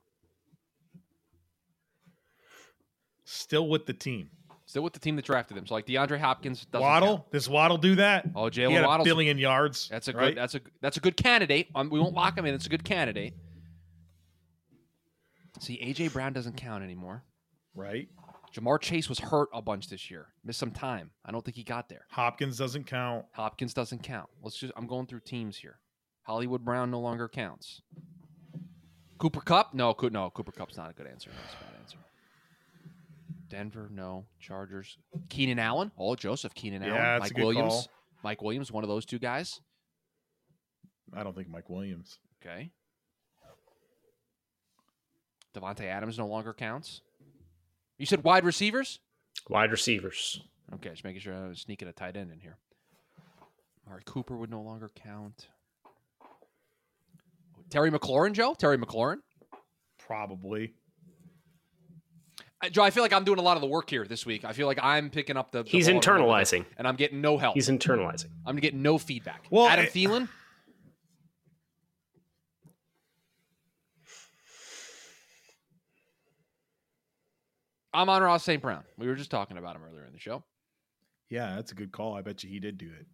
Still with the team.
Still with the team that drafted him. So like DeAndre Hopkins doesn't
Waddle,
count.
does Waddle do that?
Oh, Jaylen
had
Waddle's
billion yards.
That's a
right?
good. That's a that's a good candidate. Um, we won't lock him in. It's a good candidate. See, AJ Brown doesn't count anymore.
right.
Ja'Marr Chase was hurt a bunch this year. Missed some time. I don't think he got there.
Hopkins doesn't count.
Hopkins doesn't count. Let's just I'm going through teams here. Hollywood Brown no longer counts. Cooper Kupp? No, no, Cooper Kupp's not a good answer. That's a bad answer. Denver, no. Chargers. Keenan Allen? Oh, Joseph Keenan
Yeah,
Allen. Mike
good
Williams.
call.
Mike Williams, one of those two guys.
I don't think Mike Williams.
Okay. Davante Adams no longer counts. You said wide receivers?
Wide receivers.
Okay, just making sure I was sneaking a tight end in here. Amari Cooper would no longer count. Terry McLaurin, Joe? Terry McLaurin?
Probably.
Uh, Joe, I feel like I'm doing a lot of the work here this week. I feel like I'm picking up the. the
He's
ball and running with it,
internalizing.
And I'm getting no help.
He's internalizing.
I'm getting no feedback.
Well,
Adam
I-
Thielen? Amon Ra St. Brown. We were just talking about him earlier in the show.
Yeah, that's a good call. I bet you he did do it.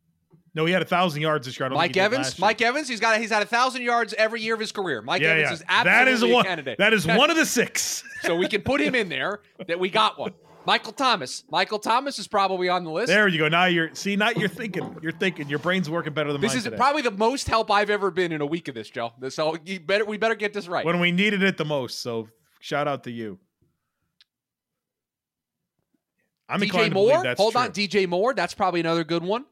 No, he had a thousand yards this year.
Mike
think he did
Evans. Mike Evans. He's got. He's had a thousand yards every year of his career. Mike
yeah,
Evans
yeah.
is absolutely
that is
a
one.
candidate.
That is one of the six.
so we can put him in there. That we got one. Michael Thomas. Michael Thomas is probably on the list.
There you go. Now you're see. Now you're thinking. You're thinking. Your brain's working better than
this
mine
is
today.
probably the most help I've ever been in a week of this, Joe. So you better. We better get this right.
when we needed it the most. So shout out to you. I'm
DJ Moore. Hold
true.
on, DJ Moore. That's probably another good one.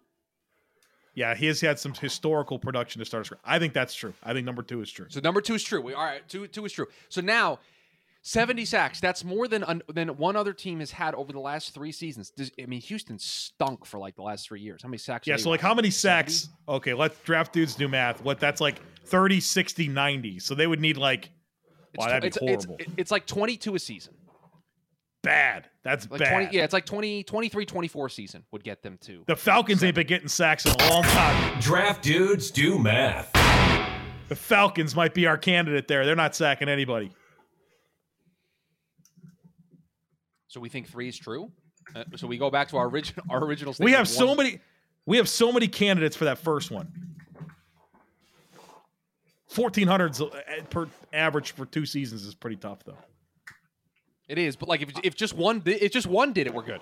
Yeah, he has had some historical production to start. I think that's true. I think number two is true.
So number two is true. We all right. Two two is true. So now. 70 sacks. That's more than un, than one other team has had over the last three seasons. Does, I mean, Houston stunk for like the last three years. How many sacks?
Yeah, so like how many sacks? Okay, let's draft dudes do math. What that's like 30, 60, 90. So they would need like wow,
It's,
that'd be
it's,
horrible.
It's, it's like 22 a season.
Bad. That's
Like
bad.
20, yeah, it's like 20, 23, 24 season would get them to.
The Falcons ain't been getting sacks in a long time.
Draft dudes do math.
The Falcons might be our candidate there. They're not sacking anybody.
So we think three is true. Uh, so we go back to our original our original.
We have so many we have so many candidates for that first one. 1400s uh, per average for two seasons is pretty tough though.
It is, but like if if just one if just one did it, we're good.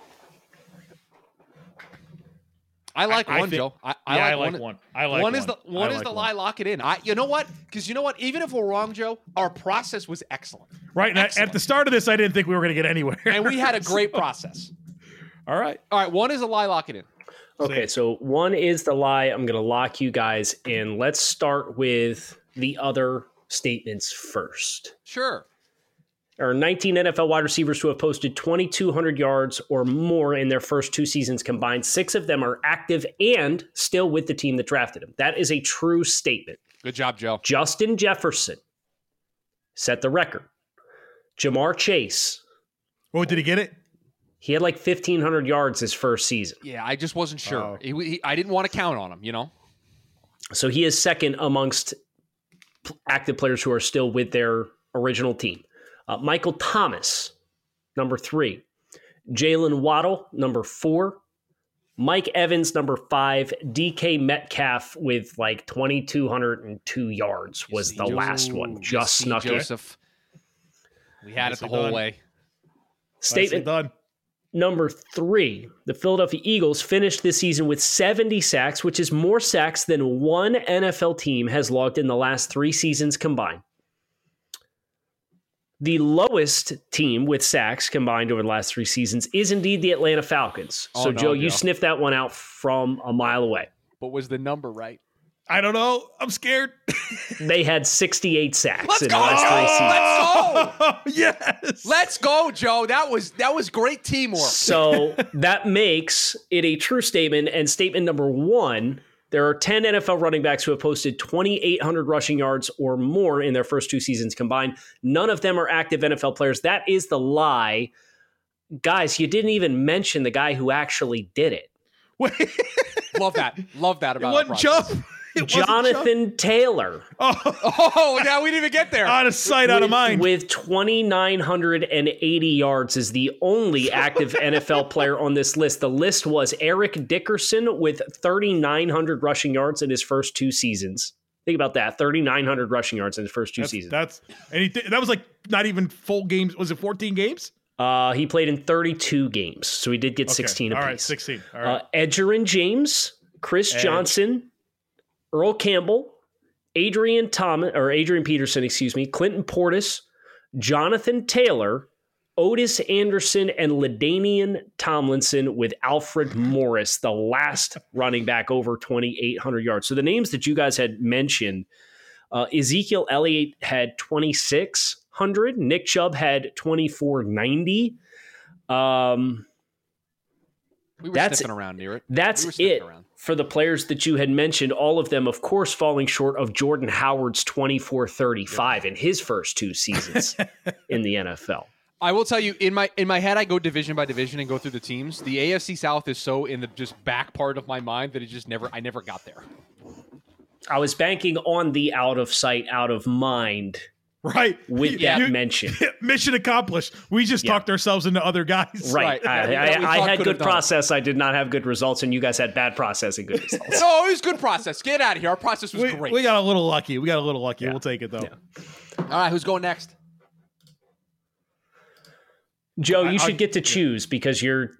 I like
I
one,
think-
Joe. I, I
yeah,
like
I like
one.
one. I like
one is
one.
the one
I
is
like
the
one.
lie. Lock it in. I you know what? Because you know what? Even if we're wrong, Joe, our process was excellent,
Right. And I- at the start of this, I didn't think we were going to get anywhere.
and we had a great process.
All right.
All right, one is a lie. Lock it in.
Okay, so one is the lie. I'm going to lock you guys in. Let's start with the other statements first.
Sure.
There are 19 NFL wide receivers who have posted 2,200 yards or more in their first two seasons combined. Six of them are active and still with the team that drafted him. That is a true statement.
Good job, Joe.
Justin Jefferson set the record. Ja'Marr Chase,
Oh, did he get it?
he had like 1,500 yards his first season.
Yeah, I just wasn't sure.
Oh.
He- he- I didn't want to count on him. You know.
So he is second amongst active players who are still with their original team. Uh, Michael Thomas, number three. Jaylen Waddle, number four. Mike Evans, number five. DK Metcalf with like 2,202 yards was the last one. Just
see,
snuck in.
Joseph. We had
Nicely
it the whole
done.
way.
Nicely
Statement
done.
number three, the Philadelphia Eagles finished this season with 70 sacks, which is more sacks than one NFL team has logged in the last three seasons combined. The lowest team with sacks combined over the last three seasons is indeed the Atlanta Falcons.
Oh,
so,
no,
Joe, you sniffed that one out from a mile away.
But was the number right?
I don't know. I'm scared.
They had 68 sacks
Let's
in
go!
the last three seasons.
Let's go!
yes.
Let's go, Joe. That was that was great teamwork.
So that makes it a true statement. And statement number one there are 10 NFL running backs who have posted 2,800 rushing yards or more in their first two seasons combined. None of them are active NFL players. That is the lie. Guys, you didn't even mention the guy who actually did it
Love that. Love that
it
about
wasn't
our
Chubb.
Process.
It wasn't
Jonathan Taylor
Oh,
Oh, now we didn't even get there.
out of sight, out of
with,
mind.
with 2,980 yards is the only active NFL player on this list. The list was Eric Dickerson with 3,900 rushing yards in his first two seasons. Think about that 3,900 rushing yards in his first two
that's,
seasons.
that's and he did, that was like not even full games. Was it 14 games?
Uh, he played in 32 games, so he did get
Okay.
16
All
apiece.
right, 16. All right.
Uh, Edgerrin James, Chris
Edge.
Johnson, Earl Campbell, Adrian Thomas or Adrian Peterson, excuse me, Clinton Portis, Jonathan Taylor, Ottis Anderson, and LaDainian Tomlinson with Alfred Morris, the last running back over 2,800 yards. So the names that you guys had mentioned, uh, Ezekiel Elliott had 2,600, Nick Chubb had 2,490. Um,
we were
that's-
sniffing around near it.
that's
We
it
around.
for the players that you had mentioned. All of them, of course, falling short of Jordan Howard's 24 35 in his first two seasons in the NFL.
I will tell you in my in my head, I go division by division and go through the teams. The AFC South is so in the just back part of my mind that it just never I never got there.
I was banking on the out of sight, out of mind
right.
with
You-
that
you-
mention.
Mission accomplished. We just
Yeah.
talked ourselves into other guys.
Right.
Right.
I,
That
I, I had good
have done it.
process. I did not have good results, and you guys had bad process and good results.
No, it was good process. Get out of here. Our process was
We,
great.
we got a little lucky. We got a little lucky.
Yeah.
We'll take it though.
Yeah.
All right, who's going next?
Joe, you
I-
should get to choose because you're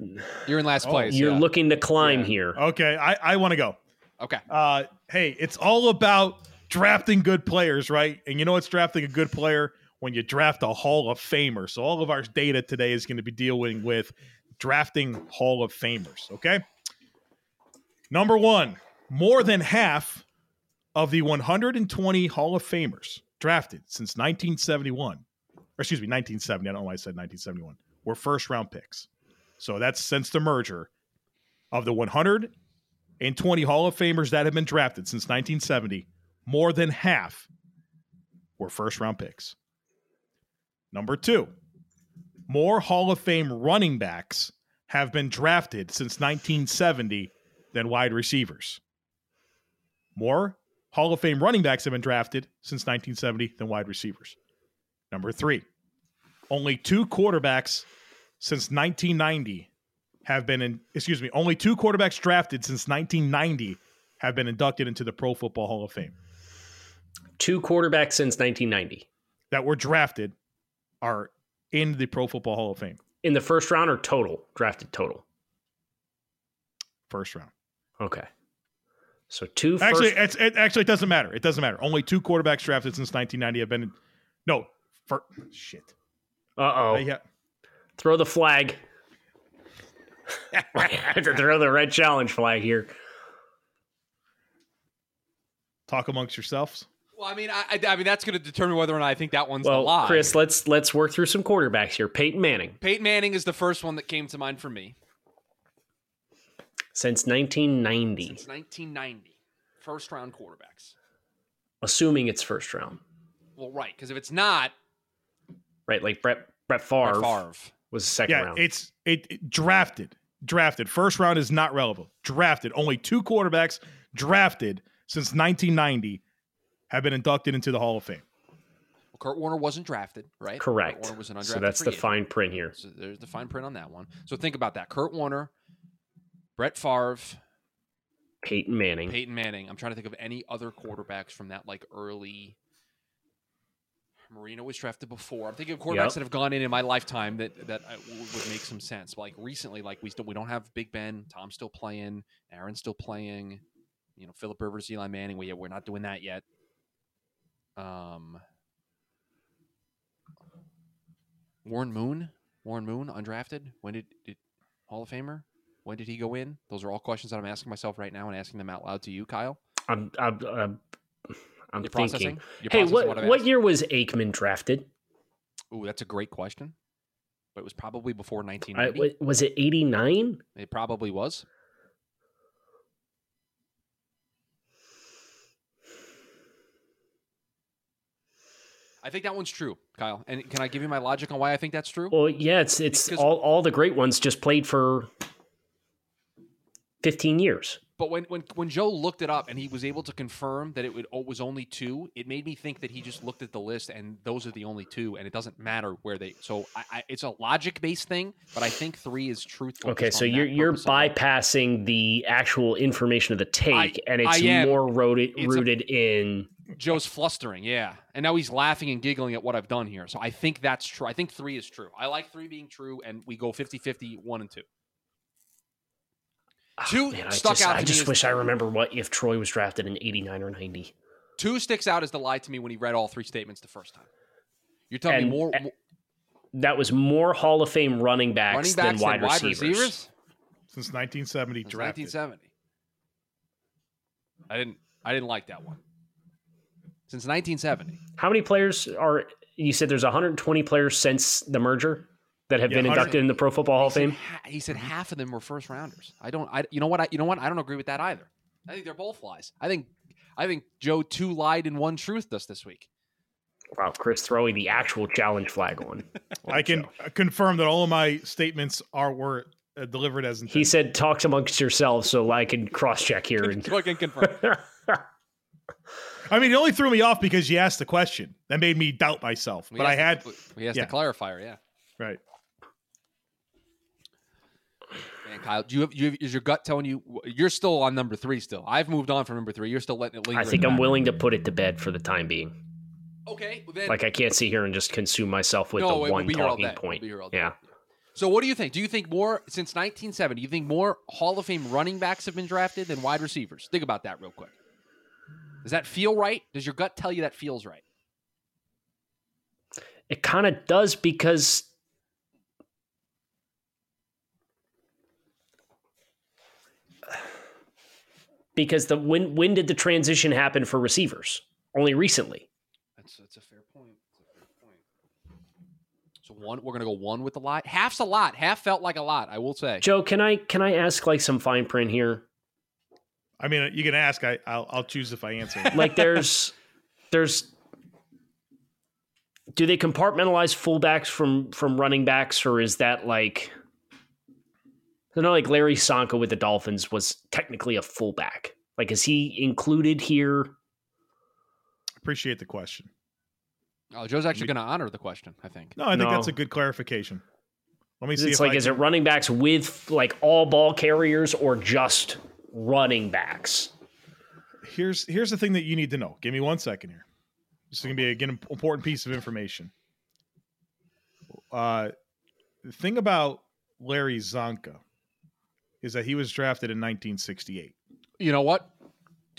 You're in last place.
you're
yeah.
looking to climb
Yeah.
here.
Okay, I, I want to go.
Okay.
Uh, hey, it's all about drafting good players, right? And you know what's drafting a good player when you draft a Hall of Famer. So all of our data today is going to be dealing with drafting Hall of Famers. Okay. Number one, more than half of the 120 Hall of Famers drafted since 1971, or excuse me, 1970. I don't know why I said 1971. Were first round picks. So that's since the merger of the 120 Hall of Famers that have been drafted since 1970. More than half were first round picks. Number two, more Hall of Fame running backs have been drafted since 1970 than wide receivers. More Hall of Fame running backs have been drafted since 1970 than wide receivers. Number three, only two quarterbacks since 1990 have been in, excuse me, only two quarterbacks drafted since 1990 have been inducted into the Pro Football Hall of Fame
Two quarterbacks since 1990
that were drafted are in the Pro Football Hall of Fame
in the first round or total drafted total.
first round.
Okay. So two first.
Actually, it's, it actually it doesn't matter. It doesn't matter. Only two quarterbacks drafted since 1990 have been. No, for shit.
uh oh.
Ha-
Throw the flag. I have to throw the red challenge flag here.
talk amongst yourselves.
Well, I mean, I, I, I mean that's going to determine whether or not I think that one's the
Well,
lie.
Chris, let's let's work through some quarterbacks here. Peyton Manning
Peyton Manning is the first one that came to mind for me
since 1990,
since 1990. First round quarterbacks.
assuming it's first round,
Well, right, because if it's not,
right? Like Brett Brett Favre,
Brett Favre.
was second
Yeah,
round.
it's it, it- drafted. Drafted. First round is not relevant. Drafted. Only two quarterbacks drafted since 1990 have been inducted into the Hall of Fame.
Well, Kurt Warner wasn't drafted, right? Kurt
Correct.
Warner was an undrafted
So that's
free
the
agent.
fine print here.
So there's the fine print on that one. So think about that. Kurt Warner, Brett Favre,
Peyton Manning.
Peyton Manning. I'm trying to think of any other quarterbacks from that like early. Marino was drafted before. I'm thinking of quarterbacks
Yep.
that have gone in in my lifetime that that uh, would make some sense. Like recently, like we still we don't have Big Ben. Tom's still playing. Aaron's still playing. You know, Philip Rivers, Eli Manning. We we're not doing that yet. Um, Warren Moon. Warren Moon, undrafted. When did, did Hall of Famer? When did he go in? Those are all questions that I'm asking myself right now and asking them out loud to you, Kyle.
I'm I'm I'm, I'm thinking.
processing. You're
Hey,
processing
what what year was Aikman drafted?
Ooh, that's a great question. But it was probably before
I,
1990.
wa- was it 89?
it probably was. I think that one's true, Kyle. And can I give you my logic on why I think that's true?
Well, yeah, it's it's
Because-
all all the great ones just played for 15 years.
But when, when when Joe looked it up and he was able to confirm that it would, it was only two, it made me think that he just looked at the list and those are the only two, and it doesn't matter where they. So I, I, it's a logic based thing, but I think three is truthful.
Okay, so you're you're bypassing the actual information of the take,
I-
and it's
am.
more rooted
It's a-
rooted in.
Joe's flustering, yeah, and now he's laughing and giggling at what I've done here. So I think that's true. I think three is true. I like three being true, and we go 50-50, one and two. Two
Ah, Man, I
stuck
just,
out
I
to me
just
as-
wish I remember what if Troy was drafted in 89 or 90.
Two sticks out as the lie to me when he read all three statements the first time. You're telling
And-
me more,
and
more
That was more Hall of Fame running backs,
running backs
than wide,
than wide
receivers.
receivers?
Since 1970
Since
drafted.
1970. I didn't. I didn't like that one. Since 1970.
How many players are? You said there's 120 players since the merger that have
Yeah,
been inducted in the Pro Football Hall of Fame.
ha- he said half of them were first rounders. I don't. I. You know what? I. You know what? I don't agree with that either. I think they're both lies. I think. I think Joe two lied and one truth us this week.
Wow, Chris throwing the actual challenge flag on.
I can confirm that all of my statements are were uh, delivered as intended.
He said, "Talks amongst yourselves," so I can cross check here. And
So I can confirm.
I mean, it only threw me off because you asked the question. That made me doubt myself.
We
But I
asked-
had
We asked
yeah.
the clarifier. Yeah.
right.
Man, Kyle, do you have, you have, is your gut telling you you're still on number three? Still, I've moved on from number three. You're still letting it linger.
I think I'm willing to put it to bed for the time being.
Okay, then.
Like I can't sit here and just consume myself with
No,
the one
be here all
talking point.
be here all day.
Yeah,
So what do you think? Do you think more since 1970? You think more Hall of Fame running backs have been drafted than wide receivers? Think about that real quick. Does that feel right? Does your gut tell you that feels right?
it kind of does because because the when when did the transition happen for receivers? Only recently.
That's that's a fair point. That's a fair point. So one, we're gonna go one with the lot. Half's a lot. Half felt like a lot. I will say.
Joe, can I can I ask like some fine print here?
I mean, you can ask. I, I'll, I'll choose if I answer.
Like there's there's do they compartmentalize fullbacks from from running backs or is that like I know like Larry Csonka with the Dolphins was technically a fullback. Like is he included here?
Appreciate the question.
Oh, Joe's actually gonna honor the question. I think.
No, I think
No.
that's a good clarification. Let me see
It's
if
like
I
is
can-
it running backs with like all ball carriers or just running backs?
here's here's the thing that you need to know. Give me one second here. This is going to be again an important piece of information. Uh, the thing about Larry Csonka is that he was drafted in 1968.
You know what?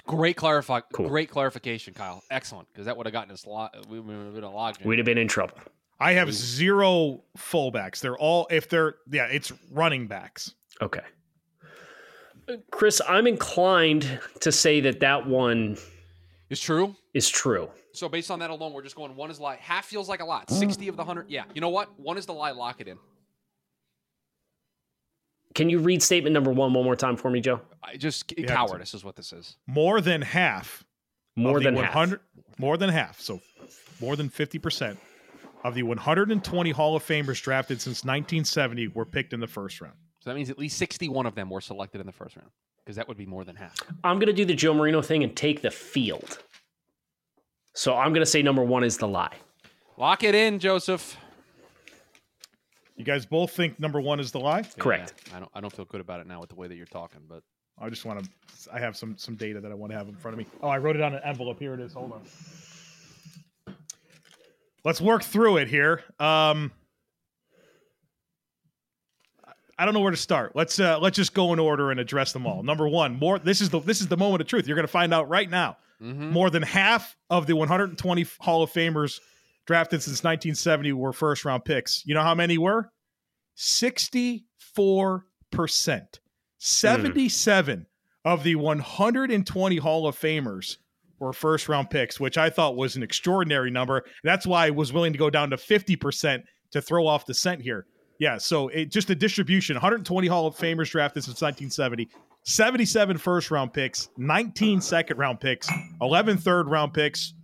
Great clarify.
Cool.
Great clarification, Kyle. Excellent, because that would have gotten us a lot. We would have been a log.
We'd have been in trouble.
I have zero fullbacks. They're all if they're yeah, it's running backs.
Okay. Chris, I'm inclined to say that that one
is true.
is true.
So based on that alone, we're just going one is lie. Half feels like a lot. Sixty of the hundred. Yeah. You know what? One is the lie. Lock it in.
Can you read statement number one one more time for me, Joe?
I just
Yeah,
cowardice is what this is.
More than half.
More
of the
than half.
100 More than half. So more than 50% of the 120 Hall of Famers drafted since 1970 were picked in the first round.
So that means at least sixty-one of them were selected in the first round because that would be more than half.
I'm going to do the Joe Marino thing and take the field. So I'm going to say number one is the lie.
Lock it in, Joseph.
You guys both think number one is the lie?
Correct.
Yeah, I don't. I don't feel good about it now with the way that you're talking, but
I just want to. I have some some data that I want to have in front of me. Oh, I wrote it on an envelope. Here it is. Hold on. Let's work through it here. Um, I don't know where to start. Let's uh, let's just go in order and address them all. Number one, more. This is the this is the moment of truth. You're going to find out right now. More than half of the 120 Hall of Famers drafted since 1970 were first round picks. You know how many were? 64 percent. 77 of the 120 Hall of Famers were first round picks, which I thought was an extraordinary number. That's why I was willing to go down to 50% to throw off the scent here. Yeah, so it, just the distribution 120 Hall of Famers drafted since 1970, 77 first round picks, 19 second round picks, 11 third round picks,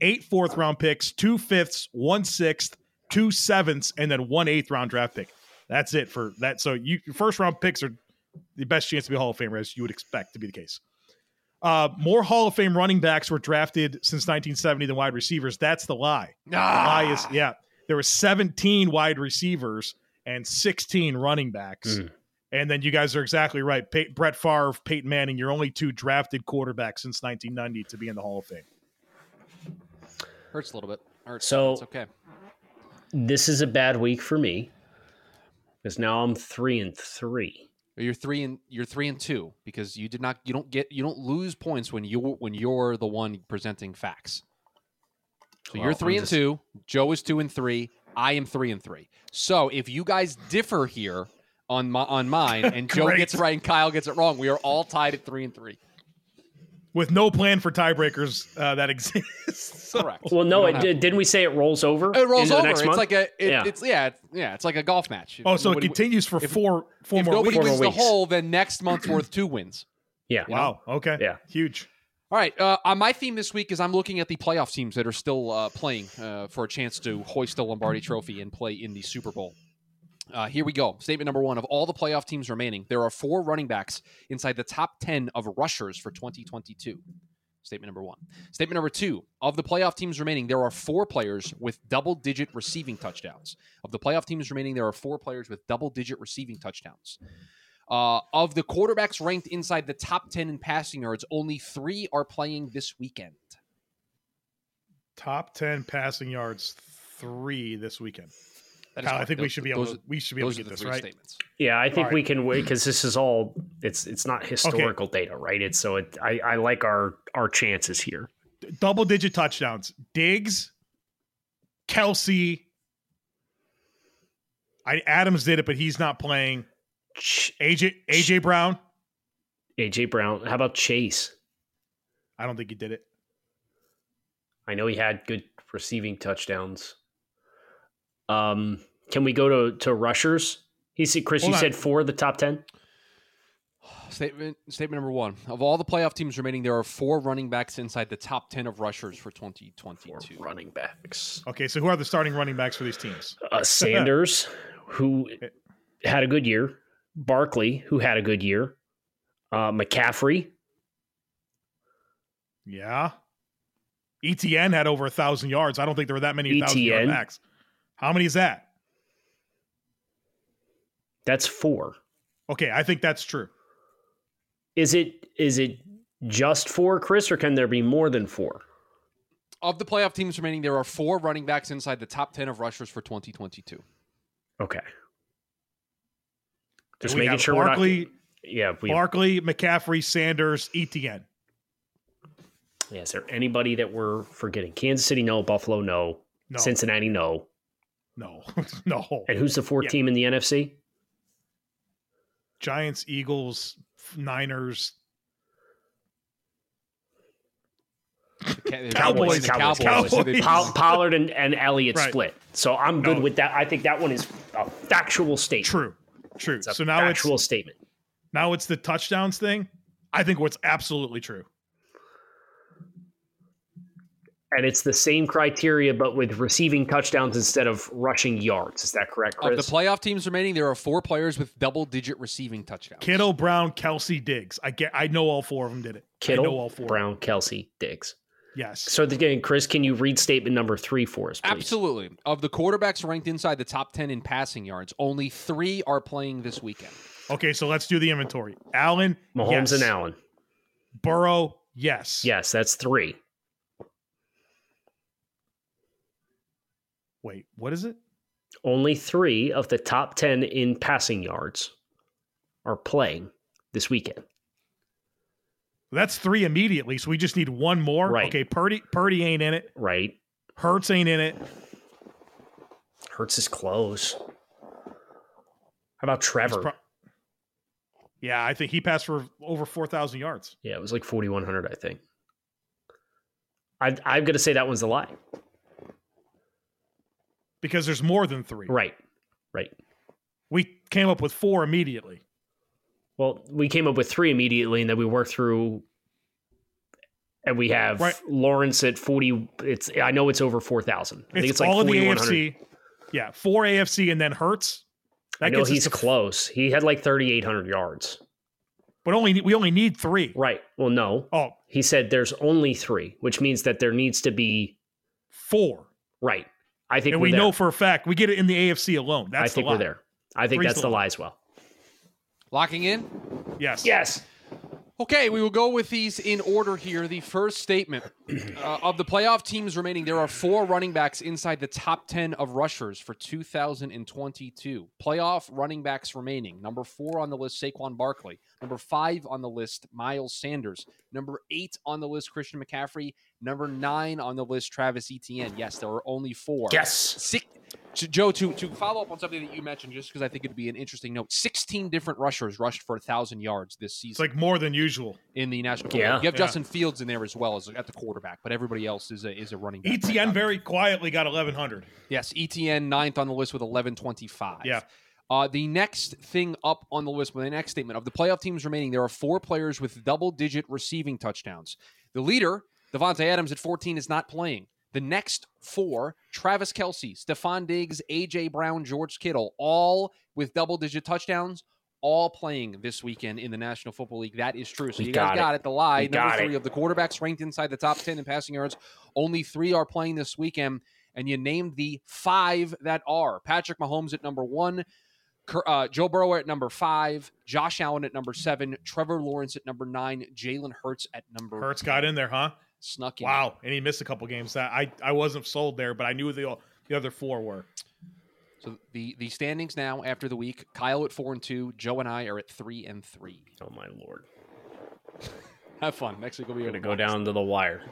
eight fourth round picks, two fifths, one sixth, two sevenths, and then one eighth round draft pick. That's it for that. So you first round picks are the best chance to be a Hall of Famer, as you would expect to be the case. Uh, more Hall of Fame running backs were drafted since 1970 than wide receivers. That's the lie. The lie is yeah. There were 17 wide receivers and 16 running backs.
Mm.
And then you guys are exactly right. Pey- Brett Favre, Peyton Manning, you're only two drafted quarterbacks since 1990 to be in the Hall of Fame.
Hurts a little bit. Hurts.
So-
it's okay.
This is a bad week for me because now I'm three and three.
You're three and you're three and two because you did not. You don't get. You don't lose points when you when you're the one presenting facts. So
Well,
you're 3
I'm
and
just-
two. Joe is two and three. I am three and three. So if you guys differ here on my on mine, and Joe gets it right and Kyle gets it wrong, we are all tied at three and three.
With no plan for tiebreakers uh, that exists. So-
Correct.
Well, no,
We
it
don't
did, didn't we say it rolls over?
It rolls over.
next
It's
month?
like a. It,
Yeah.
It's yeah. It's, yeah. It's like a golf match.
Oh, so it continues for
if-
four four
If
more
nobody
weeks.
Four
wins the
weeks.
hole, then next month's worth two wins.
yeah.
Wow. Okay.
Yeah.
Huge.
All right. Uh, uh, my theme this week is I'm looking at the playoff teams that are still uh, playing uh, for a chance to hoist the Lombardi Trophy and play in the Super Bowl. Uh, here we go. Statement number one of all the playoff teams remaining, there are four running backs inside the top 10 of rushers for 2022. Statement number one. Statement number two of the playoff teams remaining, there are four players with double digit receiving touchdowns. Of the playoff teams remaining, there are four players with double digit receiving touchdowns. Uh, of the quarterbacks ranked inside the top 10 in passing yards, only three are playing this weekend.
Top ten passing yards, three this weekend.
That is
Kyle, I
correct.
think we should be able
those
to we should be able
those
to get
the
this
three
right.
statements.
Yeah, I think
All right.
we can wait because this is all it's it's not historical data, right? It's so it I, I like our our chances here.
Double digit touchdowns. Diggs, Kelce. I Adams did it, but he's not playing. AJ AJ Brown.
AJ Brown. How about Chase?
I don't think he did it.
I know he had good receiving touchdowns. Um, can we go to to rushers? He said, Chris,
Hold
you
on.
said four of the top ten.
Statement statement number one. Of all the playoff teams remaining, there are four running backs inside the top 10 of rushers for 2022.
running backs.
Okay, so who are the starting running backs for these teams?
Uh, Sanders, who had a good year. Barkley, who had a good year. Uh, McCaffrey.
Yeah. Etienne had over a thousand yards. I don't think there were that many thousand yard
Etienne?
backs. How many is that?
That's four.
Okay, I think that's true.
Is it is it just four, Chris, or can there be more than four?
Of the playoff teams remaining, there are four running backs inside the top 10 of rushers for 2022.
Okay. Just
we
making sure
Barkley,
we're not. Yeah. We,
Barkley, McCaffrey, Sanders, Etienne.
yeah. Is there anybody that we're forgetting? Kansas City, no. Buffalo, no.
No,
Cincinnati, no.
no, no.
And who's the fourth
Yeah.
team in the NFC?
Giants, Eagles, Niners.
Ca-
Cowboys.
the
Cowboys.
Cowboys. So
Poll- Pollard and, and Elliott
Right.
split. So I'm good
No.
with that. I think that one is a factual statement.
True. True.
It's a
So now
factual
it's
statement.
now it's the touchdowns thing. I think what's absolutely true.
And it's the same criteria, but with receiving touchdowns instead of rushing yards. Is that correct,
Of the playoff teams remaining, there are four players with double-digit receiving touchdowns.
Kittle, Brown, Kelce, Diggs. I get. I know all four of them did it. I know all four.
Brown, Kelce, Diggs.
Yes.
So again, Chris, can you read statement number three for us, please?
Absolutely. Of the quarterbacks ranked inside the top 10 in passing yards, only three are playing this weekend.
Okay. So let's do the inventory. Allen,
Mahomes
yes.
and Allen.
Burrow, yes.
Yes, that's three.
Wait, what is it?
Only three of the top 10 in passing yards are playing this weekend.
That's three immediately. So we just need one more.
Right.
Okay. Purdy, Purdy ain't in it.
Right?
Hurts ain't in it.
Hurts is close. How about Trevor?
pro- yeah, I think he passed for over four thousand yards.
yeah, it was like 4,100, I think. I, I'm going to say that one's a lie.
Because there's more than three.
Right. Right.
We came up with four immediately.
Well, we came up with three immediately, and then we worked through, and we have
Right.
Lawrence at forty. It's I know it's over four thousand. I think
It's,
it's like
all in the
forty one hundred.
AFC. Yeah, four AFC and then Hurts.
I know he's
to-
close. He had like thirty eight hundred yards.
but only we only need three.
Right. Well, no,
Oh,
he said there's only three, which means that there needs to be
four.
right. I think
And
we're
we
there.
know for a fact we get it in the AFC alone. That's
I think
the lie.
we're there. I think
Three's
that's
the
the
lie.
lie as well.
Locking in?
Yes.
Yes.
Okay, we will go with these in order here. The first statement uh, of the playoff teams remaining, there are four running backs inside the top 10 of rushers for 2022. Playoff running backs remaining. Number four on the list, Saquon Barkley. Number five on the list, Miles Sanders. Number eight on the list, Christian McCaffrey. Number nine on the list, Travis Etienne. Yes, there are only four.
Yes.
Six, to- Joe, to, to follow up on something that you mentioned, just because I think it'd be an interesting note 16 different rushers rushed for 1,000 yards this season
It's like more than usual.
in the National Football
Yeah.
League. You have
Yeah.
Justin Fields in there as well as at the quarterback, but everybody else is a is a running back. right Etienne
very quietly got eleven hundred.
yes, Etienne ninth on the list with eleven twenty five.
Yeah.
Uh, the next thing up on the list, with the next statement of the playoff teams remaining, there are four players with double digit receiving touchdowns. The leader, Davante Adams at 14, is not playing. The next four, Travis Kelce, Stefon Diggs, AJ Brown, George Kittle, all with double digit touchdowns, all playing this weekend in the National Football League. That is true. So
We
you guys
got
got
it.
it. The lie.
We
Number three
it.
of the quarterbacks ranked inside the top 10 in passing yards, only three are playing this weekend. And you named the five that are Patrick Mahomes at number one, uh, Joe Burrow at number five, Josh Allen at number seven, Trevor Lawrence at number nine, Jalen Hurts at number
Hurts got in there, huh?
Snuck in.
Wow. And he missed a couple games. That I I wasn't sold there, but I knew the the other four were.
So the the standings now after the week: Kyle at four and two, Joe and I are at three and three.
Oh my lord.
Have fun. Next week will be
Gonna go down to the wire.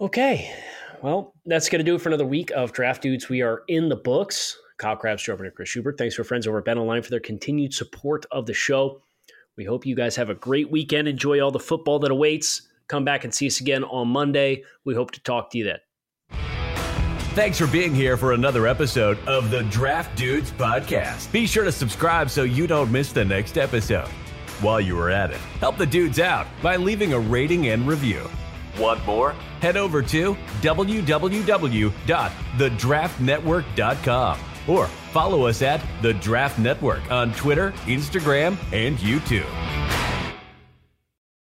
Okay. Well, that's going to do it for another week of Draft Dudes. We are in the books. Kyle Crabbs, Joe and Chris Schubert. Thanks to our friends over at Bet Online for their continued support of the show. We hope you guys have a great weekend. Enjoy all the football that awaits. Come back and see us again on Monday. We hope to talk to you then.
Thanks for being here for another episode of the Draft Dudes Podcast. Be sure to subscribe so you don't miss the next episode. While you are at it, help the dudes out by leaving a rating and review. Want more? Head over to www.thedraftnetwork.com or follow us at The Draft Network on Twitter, Instagram, and YouTube.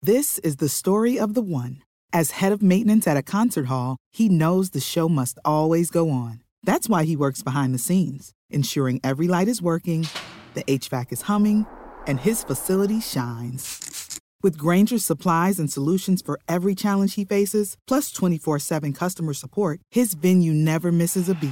This is the story of the one. As head of maintenance at a concert hall, he knows the show must always go on. That's why he works behind the scenes, ensuring every light is working, the HVAC is humming, and his facility shines. With Grainger's supplies and solutions for every challenge he faces, plus 24 7 customer support, his venue never misses a beat.